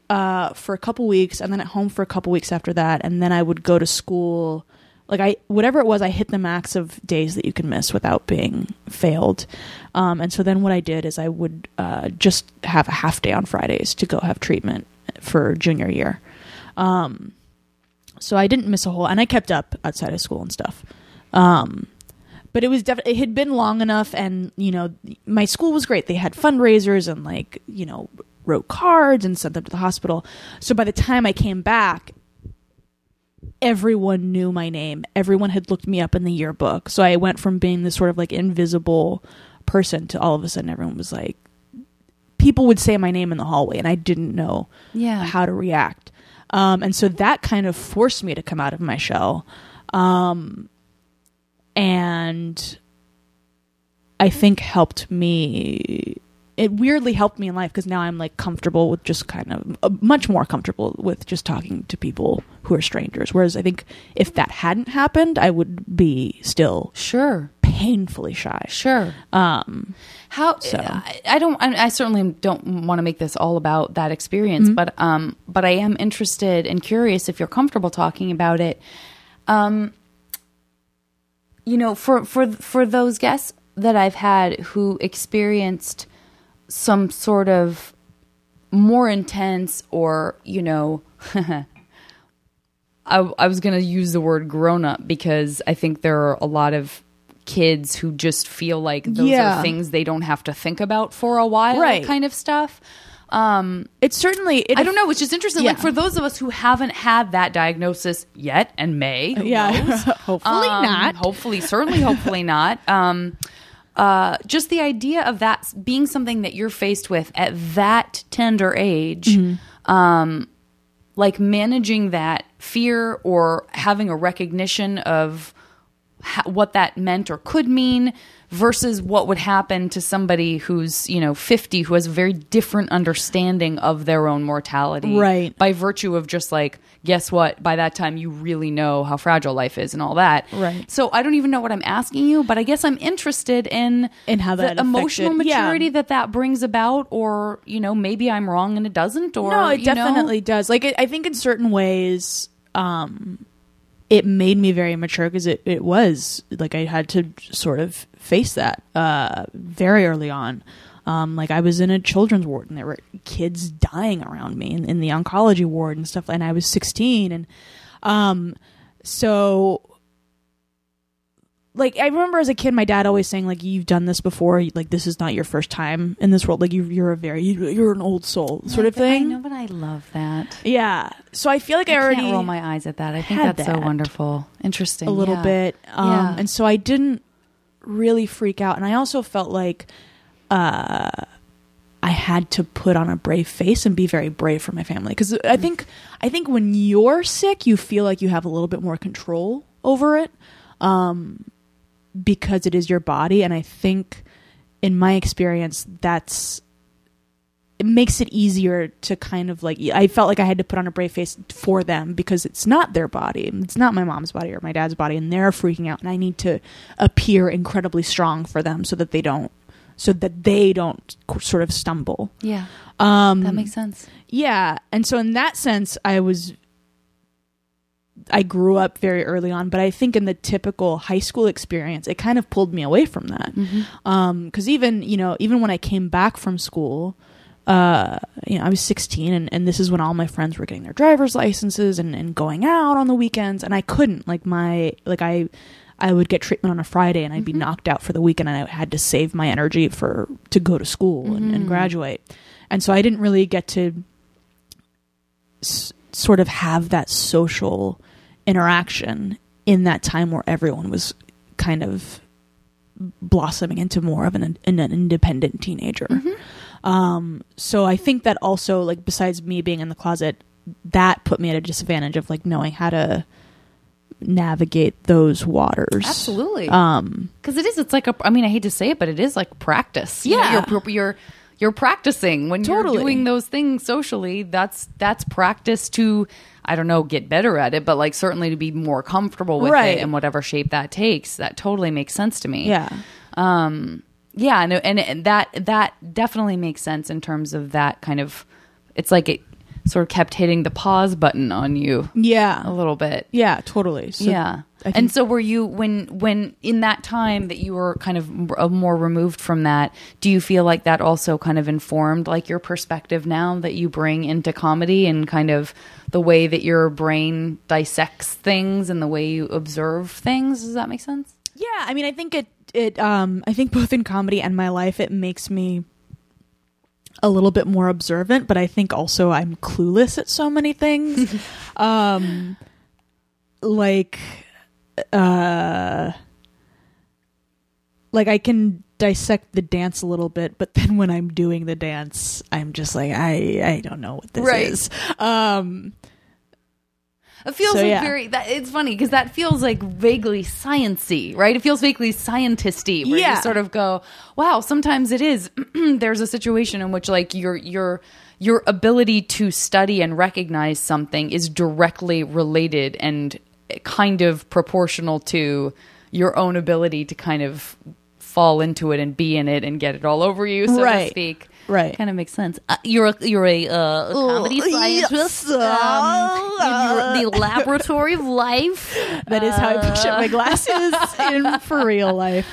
uh, for a couple weeks, and then at home for a couple weeks after that, and then I would go to school. Like I, whatever it was, I hit the max of days that you can miss without being failed. Um, and so then what I did is I would uh, just have a half day on Fridays to go have treatment for junior year. Um, so I didn't miss a whole, and I kept up outside of school and stuff. Um, but it was definitely it had been long enough, and you know, my school was great. They had fundraisers and like you know wrote cards and sent them to the hospital. So by the time I came back, everyone knew my name. Everyone had looked me up in the yearbook. So I went from being this sort of like invisible person to all of a sudden everyone was like people would say my name in the hallway and I didn't know Yeah. how to react. Um, and so that kind of forced me to come out of my shell. Um, and I think helped me. It weirdly helped me in life because now I'm like comfortable with just kind of uh, much more comfortable with just talking to people who are strangers. Whereas I think if that hadn't happened, I would be still Sure. Painfully shy. Sure. Um, How So. I, I don't I, I certainly don't want to make this all about that experience, Mm-hmm. but um but I am interested and curious if you're comfortable talking about it. Um you know, for for for those guests that I've had who experienced some sort of more intense or, you know, I, I was going to use the word grown up because I think there are a lot of kids who just feel like those Yeah. are things they don't have to think about for a while, Right. kind of stuff. Um, it's certainly. It, I don't know. It's just interesting. Like for those of us who haven't had that diagnosis yet and may, Yeah, hopefully Um, not. Hopefully, certainly, hopefully not. Um, uh, just the idea of that being something that you're faced with at that tender age, Mm-hmm. um, like managing that fear or having a recognition of ha- what that meant or could mean versus what would happen to somebody who's you know 50 who has a very different understanding of their own mortality Right. by virtue of just like guess what by that time you really know how fragile life is and all that Right. so i don't even know what i'm asking you but i guess i'm interested in In how the that emotional affected- yeah. maturity that that brings about or you know maybe i'm wrong and it doesn't or no, it you know? definitely does. Like, I think in certain ways, um, it made me very mature because it, it was like I had to sort of face that uh, very early on. Um, like I was in a children's ward and there were kids dying around me in, in the oncology ward and stuff. And I was 16, and um, so like I remember as a kid, my dad always saying like, "You've done this before. Like this is not your first time in this world. Like you, you're a very you're an old soul sort of thing. I know but i love that Yeah. So I feel like I, I already can't roll my eyes at that. I think that's so wonderful. Interesting. a little yeah. bit, um, Yeah. and so I didn't really freak out. And I also felt like uh, I had to put on a brave face and be very brave for my family because I think I think when you're sick, you feel like you have a little bit more control over it um, because it is your body. And I think, in my experience, that's it makes it easier to kind of like I felt like I had to put on a brave face for them because it's not their body. It's not my mom's body or my dad's body and they're freaking out and I need to appear incredibly strong for them so that they don't so that they don't sort of stumble. Yeah, Um that makes sense. yeah, and so in that sense I was I grew up very early on, but I think in the typical high school experience, it kind of pulled me away from that. Um, because even you know, even when I came back from school, uh, you know, I was 16, and, and this is when all my friends were getting their driver's licenses and, and going out on the weekends, and I couldn't. Like my like I. I would get treatment on a Friday and I'd be knocked out for the weekend and I had to save my energy for to go to school and, and graduate. And so I didn't really get to s- sort of have that social interaction in that time where everyone was kind of blossoming into more of an, an independent teenager. Um, so I think that also, like, besides me being in the closet, that put me at a disadvantage of like knowing how to navigate those waters. Absolutely. Um, Because it is. It's like a. I mean, I hate to say it, but it is like practice. You know, Yeah. you're, you're you're practicing when Totally. you're doing those things socially. That's that's practice to I don't know get better at it, but like certainly to be more comfortable with Right. it in whatever shape that takes. That totally makes sense to me. Yeah. Um. Yeah. And, and that that definitely makes sense in terms of that kind of. It's like it sort of kept hitting the pause button on you Yeah. a little bit. Yeah, totally. So yeah. I and so were you when when in that time that you were kind of uh, more removed from that, do you feel like that also kind of informed like your perspective now that you bring into comedy and kind of the way that your brain dissects things and the way you observe things? Does that make sense? Yeah, I mean, I think it it um I think both in comedy and my life it makes me a little bit more observant, but I think also I'm clueless at so many things. um like uh like I can dissect the dance a little bit, but then when I'm doing the dance, I'm just like I I don't know what this Right. is. Um It feels So, like yeah. very. That, it's funny because that feels like vaguely sciency, right? It feels vaguely scientisty, where Yeah. you sort of go, "Wow." Sometimes it is. There's a situation in which, like, your your your ability to study and recognize something is directly related and kind of proportional to your own ability to kind of fall into it and be in it and get it all over you, so to speak. Right. Kind of makes sense. Uh, you're a, you're a, uh, a comedy yes. scientist. Um, you're the laboratory of life. that is how I push up my glasses in for real life.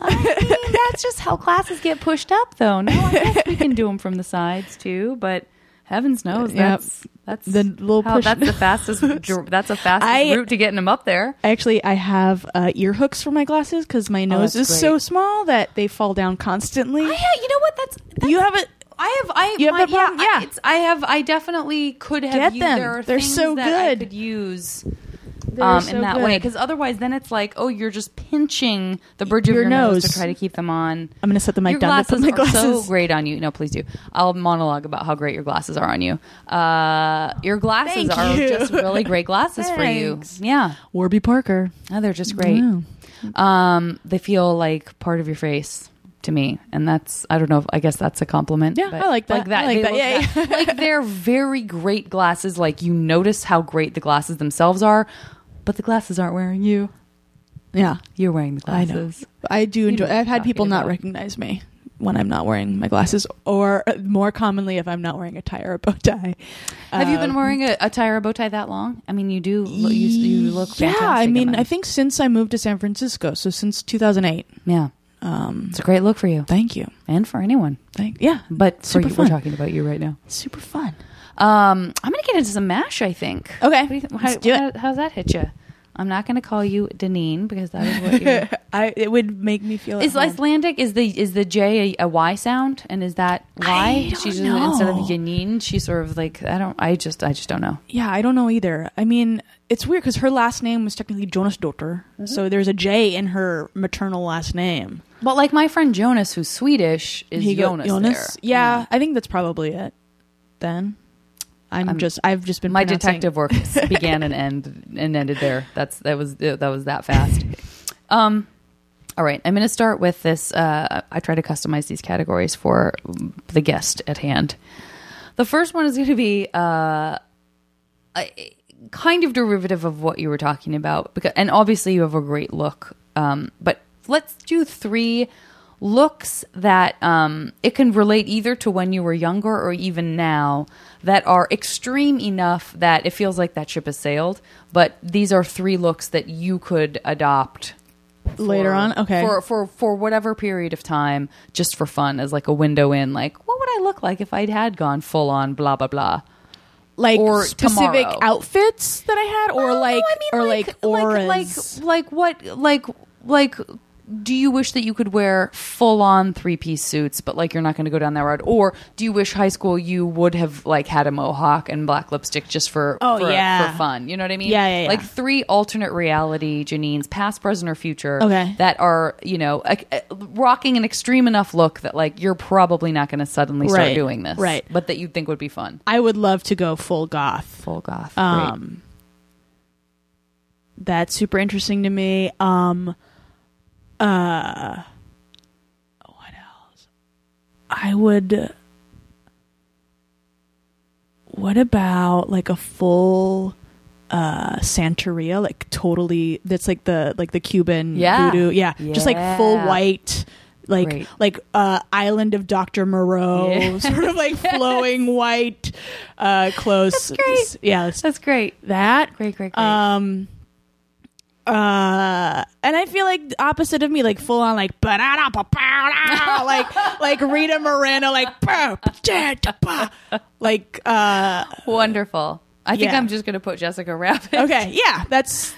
I mean, that's just how classes get pushed up, though. No, I guess we can do them from the sides too, but heavens knows Yep. that's that's The little how, push- that's the fastest dr- that's the fastest I- route to getting them up there. Actually, I have uh, ear hooks for my glasses because my nose Oh, that's is so small that they fall down constantly. I ha- you know what? That's, that's you have it. I have I You have my, that problem? Yeah, Yeah. I, it's, I have I definitely could have Get used, them. There are They're things so that I good. could use They're um, so in that way because otherwise then it's like oh you're just pinching the bridge of Your your nose. to try to keep them on. I'm going to set the mic your down glasses my are so great on you. No, please do. I'll monologue about how great your glasses are on you. Uh, your glasses Thank are you. just really great glasses for you. Yeah, Warby Parker. oh, they're just great. Um, they feel like part of your face to me, and that's I don't know. if, I guess that's a compliment. Yeah, but I like that. Like that. look Yeah, that- like they're very great glasses. Like you notice how great the glasses themselves are, but the glasses aren't wearing you. Yeah, You're wearing the I know. glasses. I do enjoy. I've had people not recognize me when I'm not wearing my glasses, or more commonly if I'm not wearing a tie or a bow tie. Have you been Um, wearing a, a tie or a bow tie that long? I mean, you do. You, you look Yeah. I mean. I think since I moved to San Francisco, so since 2008. yeah, Um, it's a great look for you thank you. and for anyone. Thank yeah, But for you, fun. we're talking about you right now. super fun. Um, I'm gonna get into some mash. I think. Okay, What do you th- let's how, do it. how's that hit you? I'm not gonna call you Deneen because that is what you're. I it would make me feel. at is home. Icelandic is the is the J a, a Y sound and is that why she's just- instead of know. Janine she's sort of like I don't I just I just don't know. Yeah, I don't know either. I mean, it's weird because her last name was technically Jonas Dotter, Mm-hmm. so there's a J in her maternal last name. But like my friend Jonas, who's Swedish, is He Jonas. Jonas? there. Yeah, I think that's probably it. Then I'm I'm- just I've just been my detective work began and end and ended there. That's that was that was that fast. Um, all right, I'm going to start with this. Uh, I try to customize these categories for the guest at hand. The first one is going to be uh, a, kind of derivative of what you were talking about, because and obviously you have a great look. Um, but let's do three looks that um, it can relate either to when you were younger or even now that are extreme enough that it feels like that ship has sailed. But these are three looks that you could adopt later on. Okay, for for for whatever period of time, just for fun, as like a window in. Like, what would I look like if I had gone full on blah blah blah? like or specific tomorrow. outfits that I had, or Oh, no, like I mean, or like, auras. like like what like like do you wish that you could wear full on three piece suits but like you're not going to go down that road or do you wish high school you would have like had a mohawk and black lipstick just for Oh, for, yeah. for fun you know what i mean Yeah, yeah, yeah. like three alternate reality janines past present or future Okay. that are you know a, a- rocking an extreme enough look that like you're probably not going to suddenly start Right, doing this right. but that you'd think would be fun I would love to go full goth. full goth great. Um, that's super interesting to me. Um, uh, what else? I would. What about like a full uh Santeria, like totally that's like the like the Cuban Yeah. voodoo. Yeah. Just like full white like Great. like uh island of Dr. Moreau, Yeah. sort of like flowing white uh clothes. That's great. Yeah, That's great. that. Great, great, great. Um uh and I feel like opposite of me, like full on like like like Rita Moreno, like like uh Wonderful. I think Yeah. I'm just going to put Jessica Rabbit. okay, yeah, that's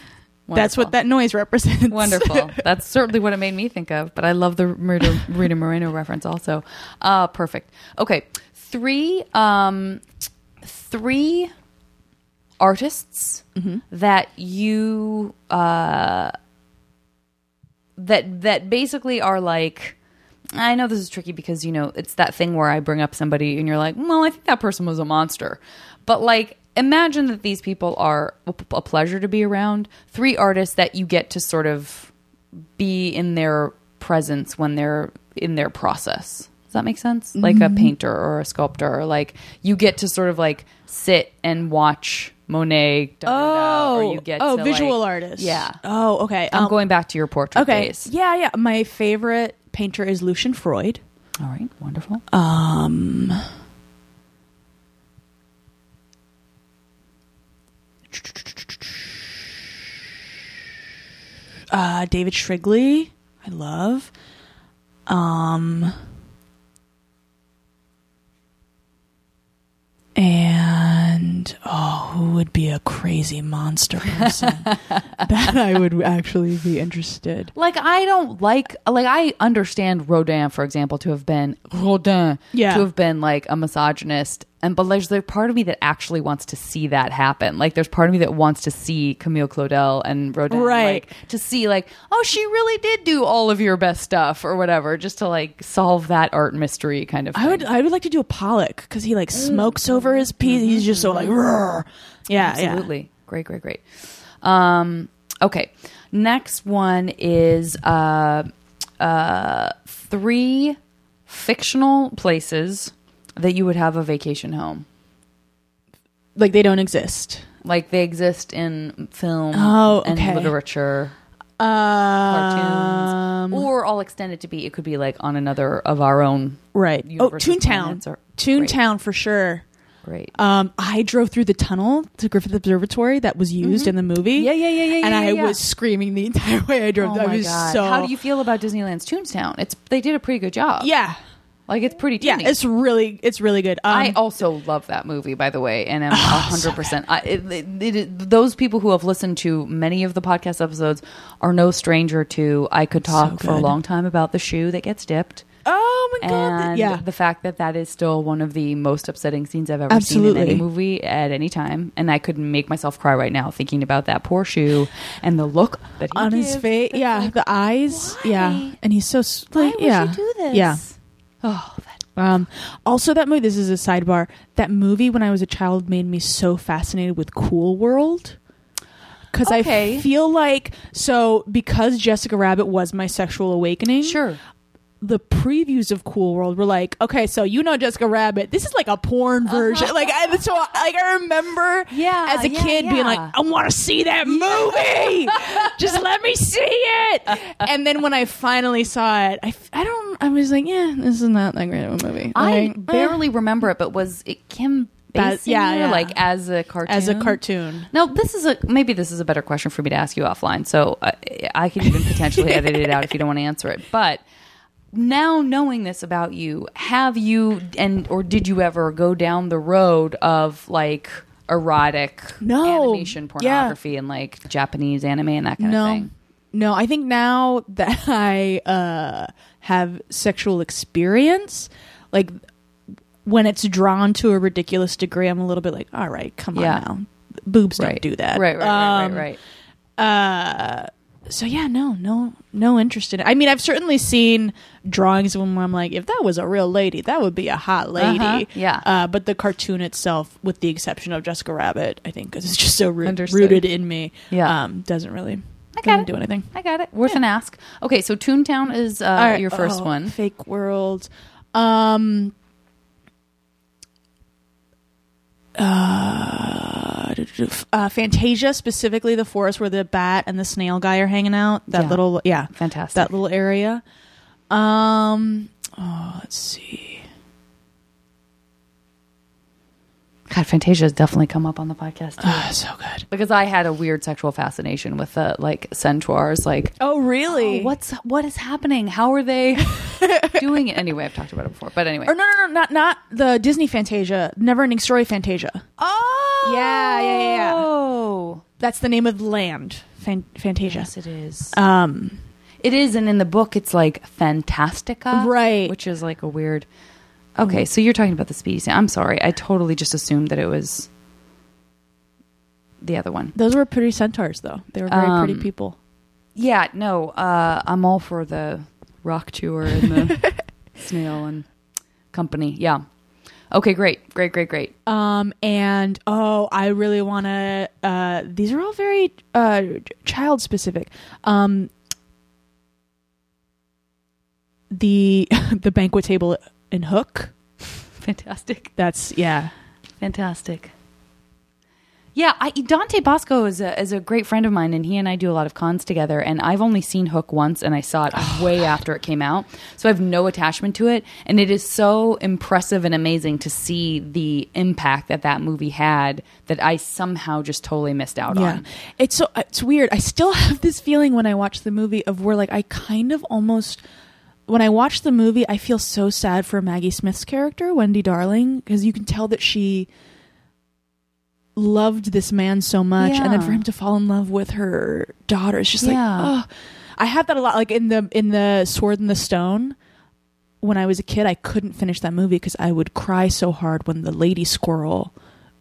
that's what that noise represents. Wonderful. That's certainly what it made me think of. But I love the Rita, Rita Moreno reference also. Uh, perfect. Okay, three um, three artists that you uh, that that basically are like. I know this is tricky because you know it's that thing where I bring up somebody and you're like, well, I think that person was a monster, but like imagine that these people are a a pleasure to be around. Three artists that you get to sort of be in their presence when they're in their process. Does that make sense? Like a painter or a sculptor, or like you get to sort of like sit and watch Monet. da, da, da, Oh, or you get oh, to, visual like- artist. Yeah, Oh, okay. I'm Um, going back to your portrait Okay. days. Yeah, yeah. My favorite painter is Lucian Freud. All right, wonderful. Um, uh, David Shrigley, I love. Um, and oh, who would be a crazy monster person that I would actually be interested? Like I don't like like I understand Rodin, for example, to have been Rodin, Yeah. to have been like a misogynist, and but there's the part of me that actually wants to see that happen. Like there's part of me that wants to see Camille Claudel and Rodin, Right. Like to see like oh she really did do all of your best stuff or whatever, just to like solve that art mystery kind of. Thing. I would I would like to do a Pollock because he like smokes over his piece. He's just so like, "Roar." yeah, absolutely great great great um okay next one is uh uh three fictional places that you would have a vacation home. Like they don't exist. like they exist in film Oh, and literature Um, cartoons or i'll extend it to be it could be like on another of our own right. Oh, Toontown. or- Toontown for sure. great Um, I drove through the tunnel to Griffith Observatory that was used in the movie. Mm-hmm. yeah yeah yeah yeah and yeah, I yeah. was screaming the entire way I drove. oh I my was god so. how do you feel about disneyland's toontown it's they did a pretty good job Yeah, like it's pretty yeah. teeny. It's really, it's really good. Um, I also love that movie, by the way, and I'm hundred percent. It, it, it, those people who have listened to many of the podcast episodes are no stranger to. I could talk for a good. long time about the shoe that gets dipped, oh my god! and yeah, the fact that that is still one of the most upsetting scenes I've ever seen in any movie at any time, and I could make myself cry right now thinking about that poor shoe and the look that he on his gives. face. Yeah, like, the eyes. Yeah, and he's so s- why like, would yeah, you do this? Yeah. Oh, that Um, also, that movie. This is a sidebar. That movie, when I was a child, made me so fascinated with Cool World. Because Okay. I feel like so because Jessica Rabbit was my sexual awakening. sure. The previews of Cool World were like, okay, so you know Jessica Rabbit. This is like a porn version. Like, I, so like I remember, Uh-huh. Yeah, as a yeah, kid being like, I want to see that movie. Just let me see it. And then when I finally saw it, I, I don't. I was like, yeah, this is not that great of a movie. I Like, eh. barely remember it, but was it Kim yeah, yeah. like as a cartoon? as a cartoon. Now, this is a maybe this is a better question for me to ask you offline, so I, I can even potentially edit it out if you don't want to answer it. But now knowing this about you, have you and or did you ever go down the road of like erotic No. animation Yeah. pornography and like Japanese anime and that kind no, of thing? no. I think now that I uh, have sexual experience, like when it's drawn to a ridiculous degree, I'm a little bit like, all right, come Yeah. on now, boobs Right. don't do that, Right, right, right, Um, right, right. Uh, so yeah, no, no, no interest in it. I mean, I've certainly seen drawings of them where I'm like, if that was a real lady, that would be a hot lady. Uh-huh, yeah. Uh, but the cartoon itself, with the exception of Jessica Rabbit, I think because it's just so root- rooted in me, Yeah. um, doesn't really I got it. do anything. I got it. Worth an ask. Okay, so Toontown is uh, right, your first oh, one. Fake world. Um. Uh, uh, Fantasia, specifically the forest where the bat and the snail guy are hanging out. That Yeah. little, yeah, Fantastic. that little area. Um. Oh, let's see. God, Fantasia has definitely come up on the podcast too. Ah, so good. because I had a weird sexual fascination with the like centaurs. Like, Oh, really? oh, what's what is happening? How are they doing it? Anyway, I've talked about it before, but anyway. Or no, no, no, not not the Disney Fantasia, Neverending Story Fantasia. Oh, Yeah, yeah, yeah, yeah. Oh, That's the name of the land. Fan- Fantasia. yes, it is. Um. It is, and in the book, it's like Fantastica, Right. Which is like a weird. Okay, so you're talking about the Speedy Sam. I'm sorry, I totally just assumed that it was the other one. Those were pretty centaurs, though. They were very pretty Um, people. Yeah, no, uh, I'm all for the Rockbiter and the snail and company. Yeah. Okay, great, great, great, great. Um, and oh, I really want to. Uh, these are all very uh, child specific. Um, the the banquet table in Hook. Fantastic, That's yeah. fantastic. Yeah, I, Dante Basco is a is a great friend of mine, and he and I do a lot of cons together. And I've only seen Hook once, and I saw it way after it came out, so I have no attachment to it. And it is so impressive and amazing to see the impact that that movie had that I somehow just totally missed out Yeah, on. it's so it's weird. I still have this feeling when I watch the movie of where like I kind of almost when I watch the movie, I feel so sad for Maggie Smith's character, Wendy Darling, because you can tell that she loved this man so much, and then for him to fall in love with her daughter, it's just like, oh, I have that a lot. Like in the in the Sword and the Stone, when I was a kid, I couldn't finish that movie because I would cry so hard when the lady squirrel.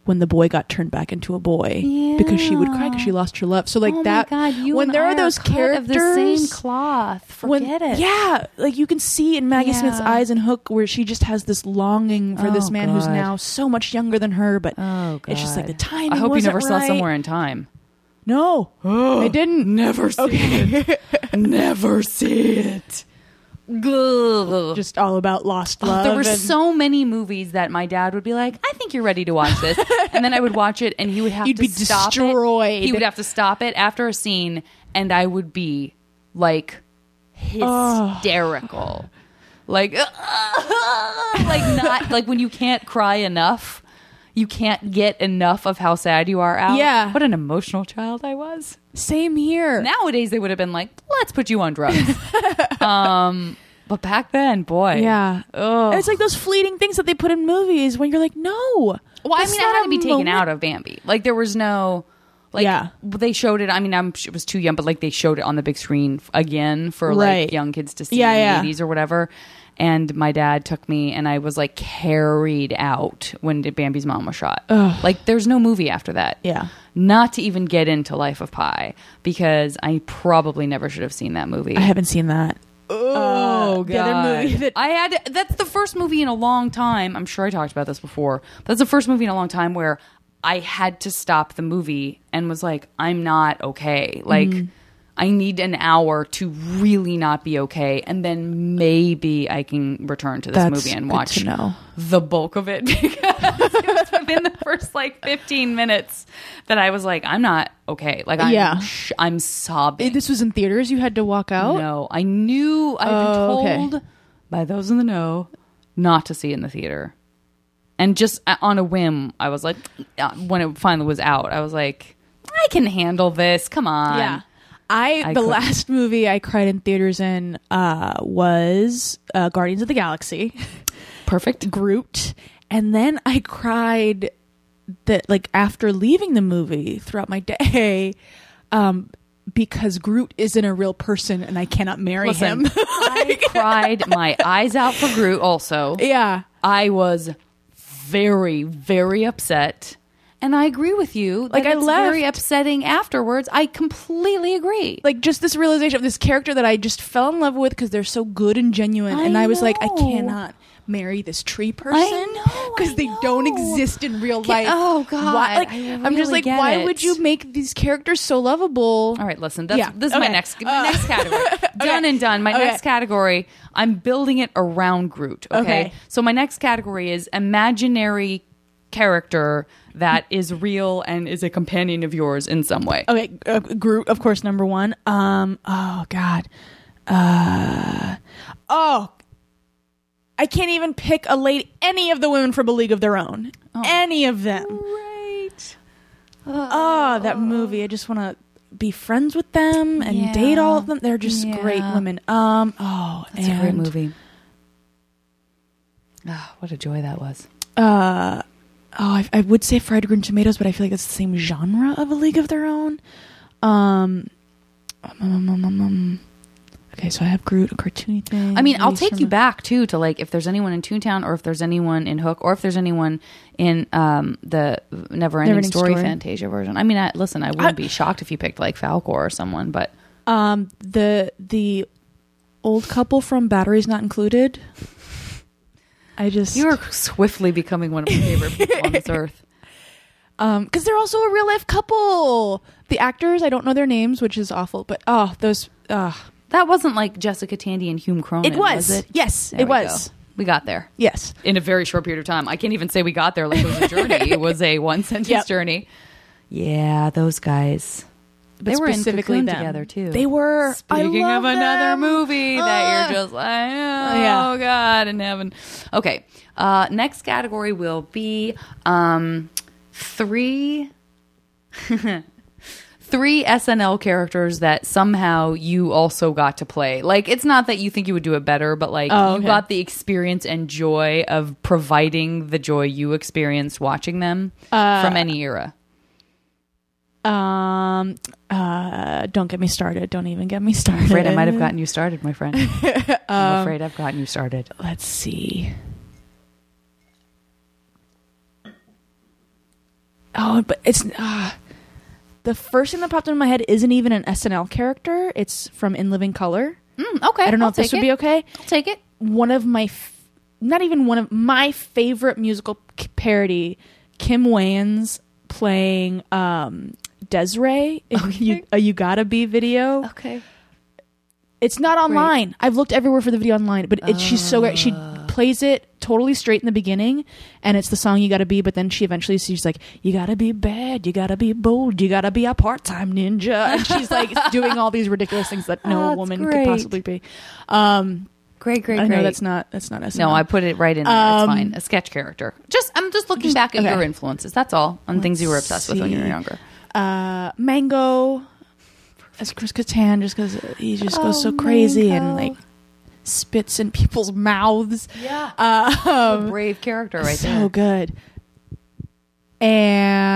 When the boy got turned back into a boy, because she would cry because she lost her love. So like oh that, my God, you when and there I are those characters, of the same cloth. when- Forget it. Yeah, like you can see in Maggie Smith's eyes and Hook where she just has this longing for this Oh, man who's now so much younger than her, but Oh, God. it's just like the timing. I hope you wasn't never saw. Somewhere in Time. No, I didn't. Never see it. never see it. Ugh. Just all about lost Oh, love. there were and- so many movies that my dad would be like, "I think you're ready to watch this," and then I would watch it, and he would have You'd to be stop destroyed. it. He would have to stop it after a scene, and I would be like hysterical, like like not like when you can't cry enough. You can't get enough of how sad you are out. Yeah. What an emotional child I was. Same here. Nowadays they would have been like, let's put you on drugs. um, but back then, boy. yeah. It's like those fleeting things that they put in movies when you're like, no. Well, I mean, it not had to be taken moment. out of Bambi. Like there was no, like, Yeah. they showed it. I mean, I'm it was too young, but like they showed it on the big screen again for Right. like young kids to see Yeah, in yeah. the 80s or whatever. And my dad took me, and I was like carried out when Bambi's mom was shot. Like, there's no movie after that. Yeah. Not to even get into Life of Pi because I probably never should have seen that movie. I haven't seen that. Oh, Uh, movie that- I had that's the first movie in a long time. I'm sure I talked about this before, that's the first movie in a long time where I had to stop the movie and was like, I'm not okay. Like, Mm-hmm. I need an hour to really not be okay, and then maybe I can return to this That's movie and watch the bulk of it because it within the first like 15 minutes that I was like, I'm not okay. Like, I'm, Yeah. sh- I'm sobbing. This was in theaters. You had to walk out. No, I knew I'd Oh, okay. been told by those in the know not to see it in the theater. And just uh, on a whim, I was like, uh, when it finally was out, I was like, I can handle this. Come on. Yeah. I, I the couldn't. last movie I cried in theaters in uh, was uh, Guardians of the Galaxy, Perfect. Groot, and then I cried that like after leaving the movie throughout my day, um, because Groot isn't a real person and I cannot marry Listen, him. I cried my eyes out for Groot also. yeah, I was very, very upset. And I agree with you. Like, I it's very upsetting afterwards. I completely agree. like just this realization of this character that I just fell in love with because they're so good and genuine, and I I was like, I know. cannot marry this tree person because I they don't exist in real life. oh, God, Why, like I am just really like, get why it. would you make these characters so lovable? All right, listen. That's, Yeah, This is my okay. next my Uh, next category. Done and done. My Okay. next category. I'm building it around Groot. Okay? Okay. So my next category is imaginary character that is real and is a companion of yours in some way. Okay, uh, Groot, of course, number one. Um, oh God, uh, oh, I can't even pick a lady. Any of the women from A League of Their Own. Any of them. Right. Oh, that movie. I just want to be friends with them and Yeah. date all of them. They're just Yeah. great women. Um, oh, That's a great movie. Ah, what a joy that was. Uh, oh, I, I would say Fried Green Tomatoes, but I feel like it's the same genre of A League of Their Own. Um, um, um, um, um, um. okay, so I have Groot, a cartoony thing. I mean, I'll take you the- back too to like if there's anyone in Toontown or if there's anyone in Hook or if there's anyone in um, the Never Ending Story, Story. Fantasia version. I mean, I, listen, I wouldn't I- be shocked if you picked like Falkor or someone, but Um, the the old couple from Batteries Not Included. I just you are swiftly becoming one of my favorite people on this earth. um because they're also a real life couple. The actors, I don't know their names, which is awful, but oh, those uh That wasn't like Jessica Tandy and Hume Cronyn. it was. it? Yes, There it we was. go. We got there Yes. in a very short period of time. I can't even say we got there like it was a journey. it was a one sentence Yep. journey. Yeah, those guys. But they were specifically Cocoon them. together too. They were. I Speaking love of another them. movie that Ah. you're just like, oh, yeah. God in heaven. Okay. Uh, next category will be um, three. Three SNL characters that somehow you also got to play. Like, it's not that you think you would do it better, but like, Oh, you got the experience and joy of providing the joy you experienced watching them Uh, from any era. Um. Uh. Don't get me started. Don't even get me started. I'm afraid I might have gotten you started, my friend. Um, I'm afraid I've gotten you started. Let's see. Oh, but it's uh, the first thing that popped into my head isn't even an SNL character. It's from In Living Color. Mm, okay. I don't know I'll if this would it. be okay. I'll take it. One of my, f- not even one of my favorite musical parody, Kim Wayans playing um, Des'ree Okay. you, a "You Gotta Be" video. Okay. It's not online. I've looked everywhere for the video online, but it, she's so great. She plays it totally straight in the beginning, and it's the song "You Gotta Be." But then she eventually she's like, "You gotta be bad, you gotta be bold, you gotta be a part-time ninja," and she's like doing all these ridiculous things that no Oh, woman great. could possibly be. Um, Great, great, I great. know that's not that's not SNL. no, I put it right in there. it's Um, fine. A sketch character. Just I'm just looking Just- back at okay. your influences. That's all. On things you were Let's obsessed with when you were younger. Uh, Mango as Chris Kattan just because he just goes so Oh, crazy and like spits in people's mouths. Yeah. Um, Brave character right so there. good.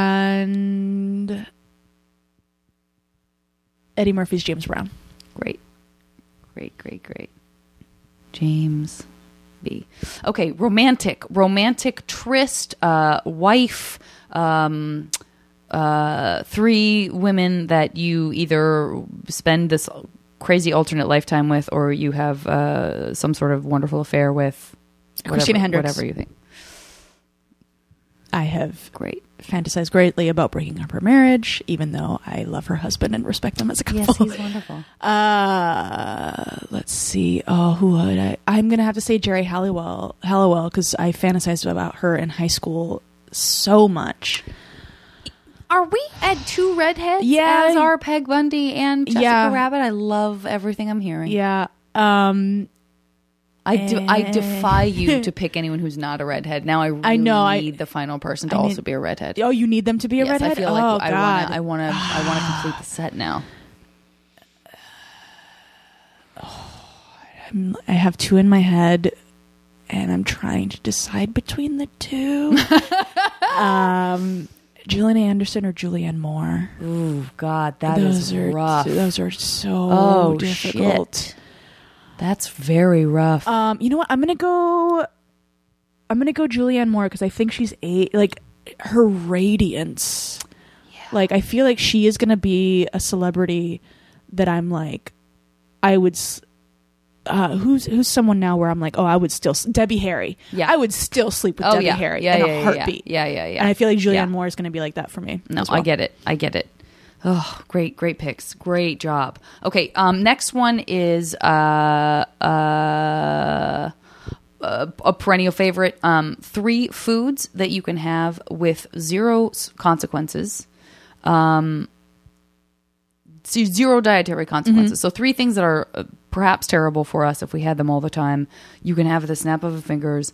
And Eddie Murphy's James Brown. Great. Great, great, great. James B. Okay, romantic. Romantic tryst, uh, wife, um, uh, three women that you either spend this crazy alternate lifetime with or you have uh, some sort of wonderful affair with. Christina whatever, Hendricks. Whatever you think. I have Great. fantasized greatly about breaking up her marriage, even though I love her husband and respect him as a couple. Yes, he's wonderful. Uh, let's see. Oh, who would I? I'm gonna have to say Geri Halliwell. Halliwell, because I fantasized about her in high school so much. Are we at two redheads Yeah. as our Peg Bundy and Jessica Yeah. Rabbit? I love everything I'm hearing. Yeah. Um. I do. I Eh. defy you to pick anyone who's not a redhead. Now I really I know, I- need the final person to I need- also be a redhead. Oh, you need them to be a yes, redhead. I feel like oh I want to. I want to. I want to complete the set now. I have two in my head, and I'm trying to decide between the two. um, Gillian Anderson or Julianne Moore. Ooh, God, that is those are rough. those are so oh difficult. shit, that's very rough. Um, you know what? I'm gonna go. I'm gonna go Julianne Moore because I think she's a like her radiance. Yeah. Like I feel like she is gonna be a celebrity that I'm like, I would. s- uh, who's who's someone now where I'm like, oh, I would still Debbie Harry. Yeah. I would still sleep with Oh Debbie yeah, Harry yeah, in yeah, a heartbeat. Yeah, yeah, yeah. And I feel like Julianne. Moore is going to be like that for me. No, well. I get it. I get it. Oh, great, great picks. Great job. Okay, um, next one is uh, uh, a, perennial favorite. Um, three foods that you can have with zero consequences. Um, zero dietary consequences. So three things that are uh, perhaps terrible for us if we had them all the time. You can have the snap of a fingers,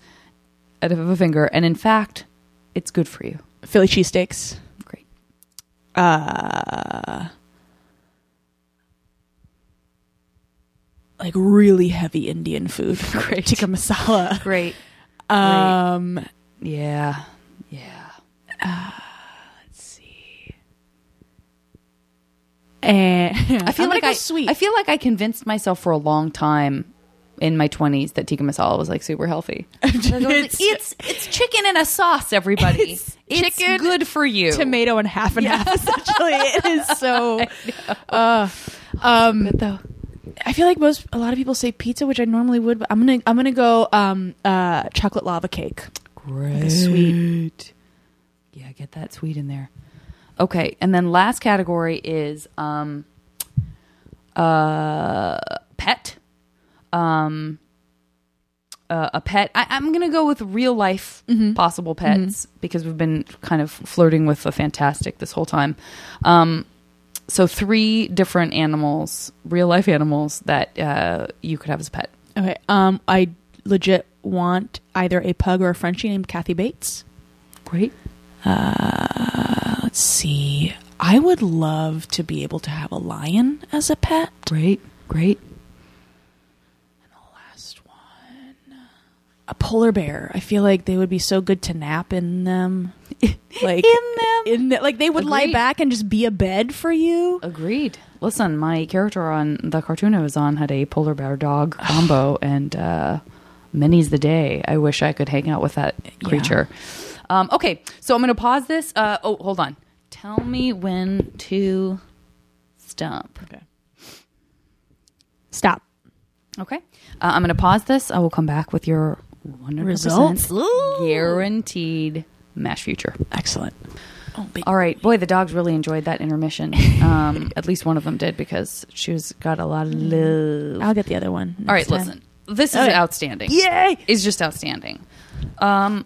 of a finger, and in fact, it's good for you. Philly cheesesteaks. Great. Uh, like really heavy Indian food. Great. Tikka masala. Great. Um, Yeah. Yeah. And I feel I'm like I sweet. I feel like I convinced myself for a long time in my 20s that tikka masala was like super healthy. I like, It's- it's it's chicken in a sauce, everybody. It's It's, chicken, good for you. tomato and half and half. Essentially, it is so. Uh, um, though. I feel like most a lot of people say pizza, which I normally would. But I'm gonna I'm gonna go um uh chocolate lava cake. Great. a sweet. Yeah, get that sweet in there. Okay, and then last category is um uh pet. Um uh, a pet. I, I'm gonna go with real life possible pets because we've been kind of flirting with the fantastic this whole time. Um, so three different animals, real life animals that uh, you could have as a pet. Okay. Um, I legit want either a pug or a Frenchie named Kathy Bates. Great. Uh, let's see. I would love to be able to have a lion as a pet. Great. Great. And the last one. A polar bear. I feel like they would be so good to nap in them. Like In them? In the, like they would lie back and just be a bed for you. Agreed. Listen, my character on the cartoon I was on had a polar bear dog combo, and uh, many's the day I wish I could hang out with that creature. Um, okay, so I'm going to pause this. Uh, oh, hold on. Tell me when to stop. Okay. Stop. Okay. Uh, I'm going to pause this. I will come back with your 100% Results. Guaranteed mash future. Excellent. Oh, All right, boy, the dogs really enjoyed that intermission. Um, at least one of them did because she was got a lot of love. I'll get the other one. All right, time. listen. This is Okay. outstanding. Yay! It's just outstanding. Um,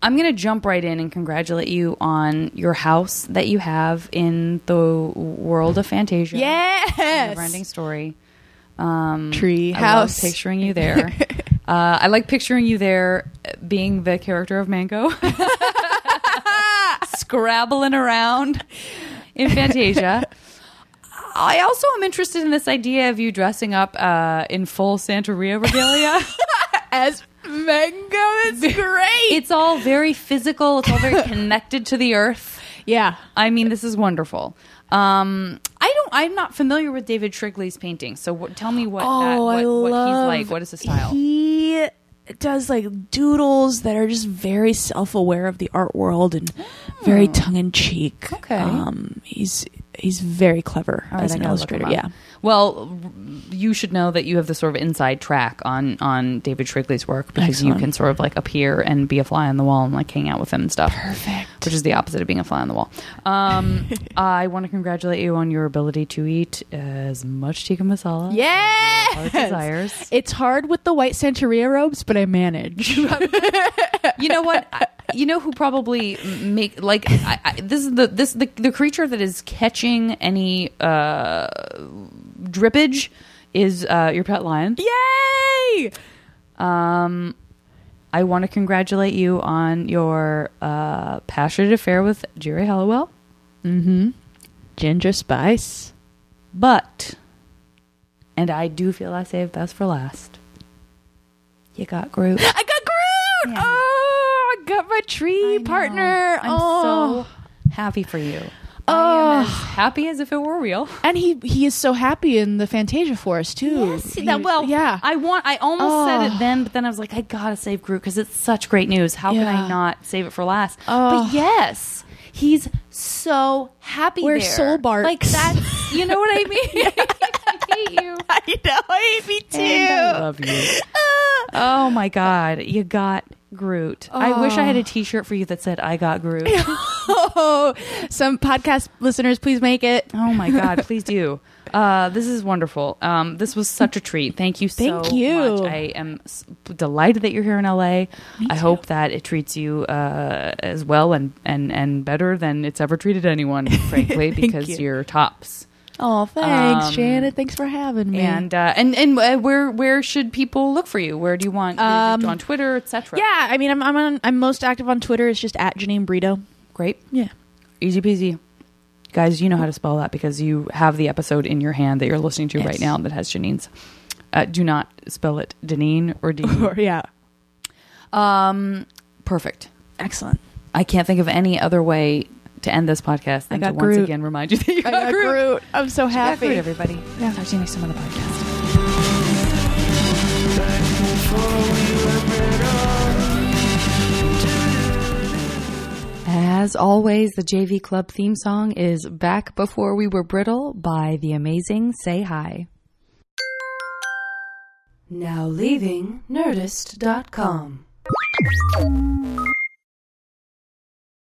I'm going to jump right in and congratulate you on your house that you have in the world of Fantasia. Yes. Never-ending story. Um, Tree I house. picturing you there. uh, I like picturing you there being the character of Mango. Scrabbling around in Fantasia. I also am interested in this idea of you dressing up uh, in full Santeria regalia. As mango, it's great. it's all very physical. It's all very connected to the earth. yeah. I mean, this is wonderful. Um, I don't. I'm not familiar with David Shrigley's painting. So what, tell me what that, Oh, what, I what love. he's like. What is his style? He does like doodles that are just very self-aware of the art world and very tongue-in-cheek. Okay. Um, he's he's very clever right, as an illustrator. Yeah. Well, you should know that you have this sort of inside track on on David Shrigley's work because you can sort of like appear and be a fly on the wall and like hang out with him and stuff. Perfect. Which is the opposite of being a fly on the wall. Um, I want to congratulate you on your ability to eat as much tikka masala. Yes. Heart desires. It's hard with the white Santeria robes, but I manage. you know what? I, you know who probably make like I, I, this is the this the the creature that is catching any uh drippage is uh your pet lion. Yay! Um, I want to congratulate you on your uh passionate affair with Geri Halliwell, Mm-hmm. Ginger spice. but and I do feel I saved best for last. You got Groot. I got Groot. Yeah. Oh, got my tree partner. I'm oh. so happy for you. I am Oh. as happy as if it were real. and he he is so happy in the Fantasia Forest too. He- that, well, yeah. I want. I almost said it then, but then I was like, I gotta save Groot because it's such great news. How can I Yeah. not save it for last? Oh. But yes, he's so happy. We're there. soul barks. Like that. You know what I mean? I hate you. I know. I hate me too. And I love you. Oh my God. You got Groot. I wish I had a t shirt for you that said, I got Groot. oh, some podcast listeners, please make it. Oh my God. Please do. Uh, this is wonderful. Um, this was such a treat. Thank you so Thank you. much. I am s- delighted that you're here in LA. I hope that it treats you uh, as well and, and, and better than it's ever treated anyone, frankly, because you. you're tops. Oh, thanks, Um, Janet. Thanks for having me. And uh, and and uh, where where should people look for you? Where do you want Um, on Twitter, etc.? yeah, I mean, I'm I'm on, I'm most active on Twitter. It's just at Janine Brito. great, Yeah. easy peasy. Guys, you know how to spell that because you have the episode in your hand that you're listening to right now that has Janine's. Uh, do not spell it Deneen or D. Yeah. um, perfect. Excellent. I can't think of any other way to end this podcast than I to once Groot. again remind you that you I got, got Groot. Groot. I'm so You got happy. Groot, everybody. Yeah. Talk to you next time on the podcast. As always, the JV Club theme song is Back Before We Were Brittle by the amazing Say Hi. Now leaving Nerdist.com.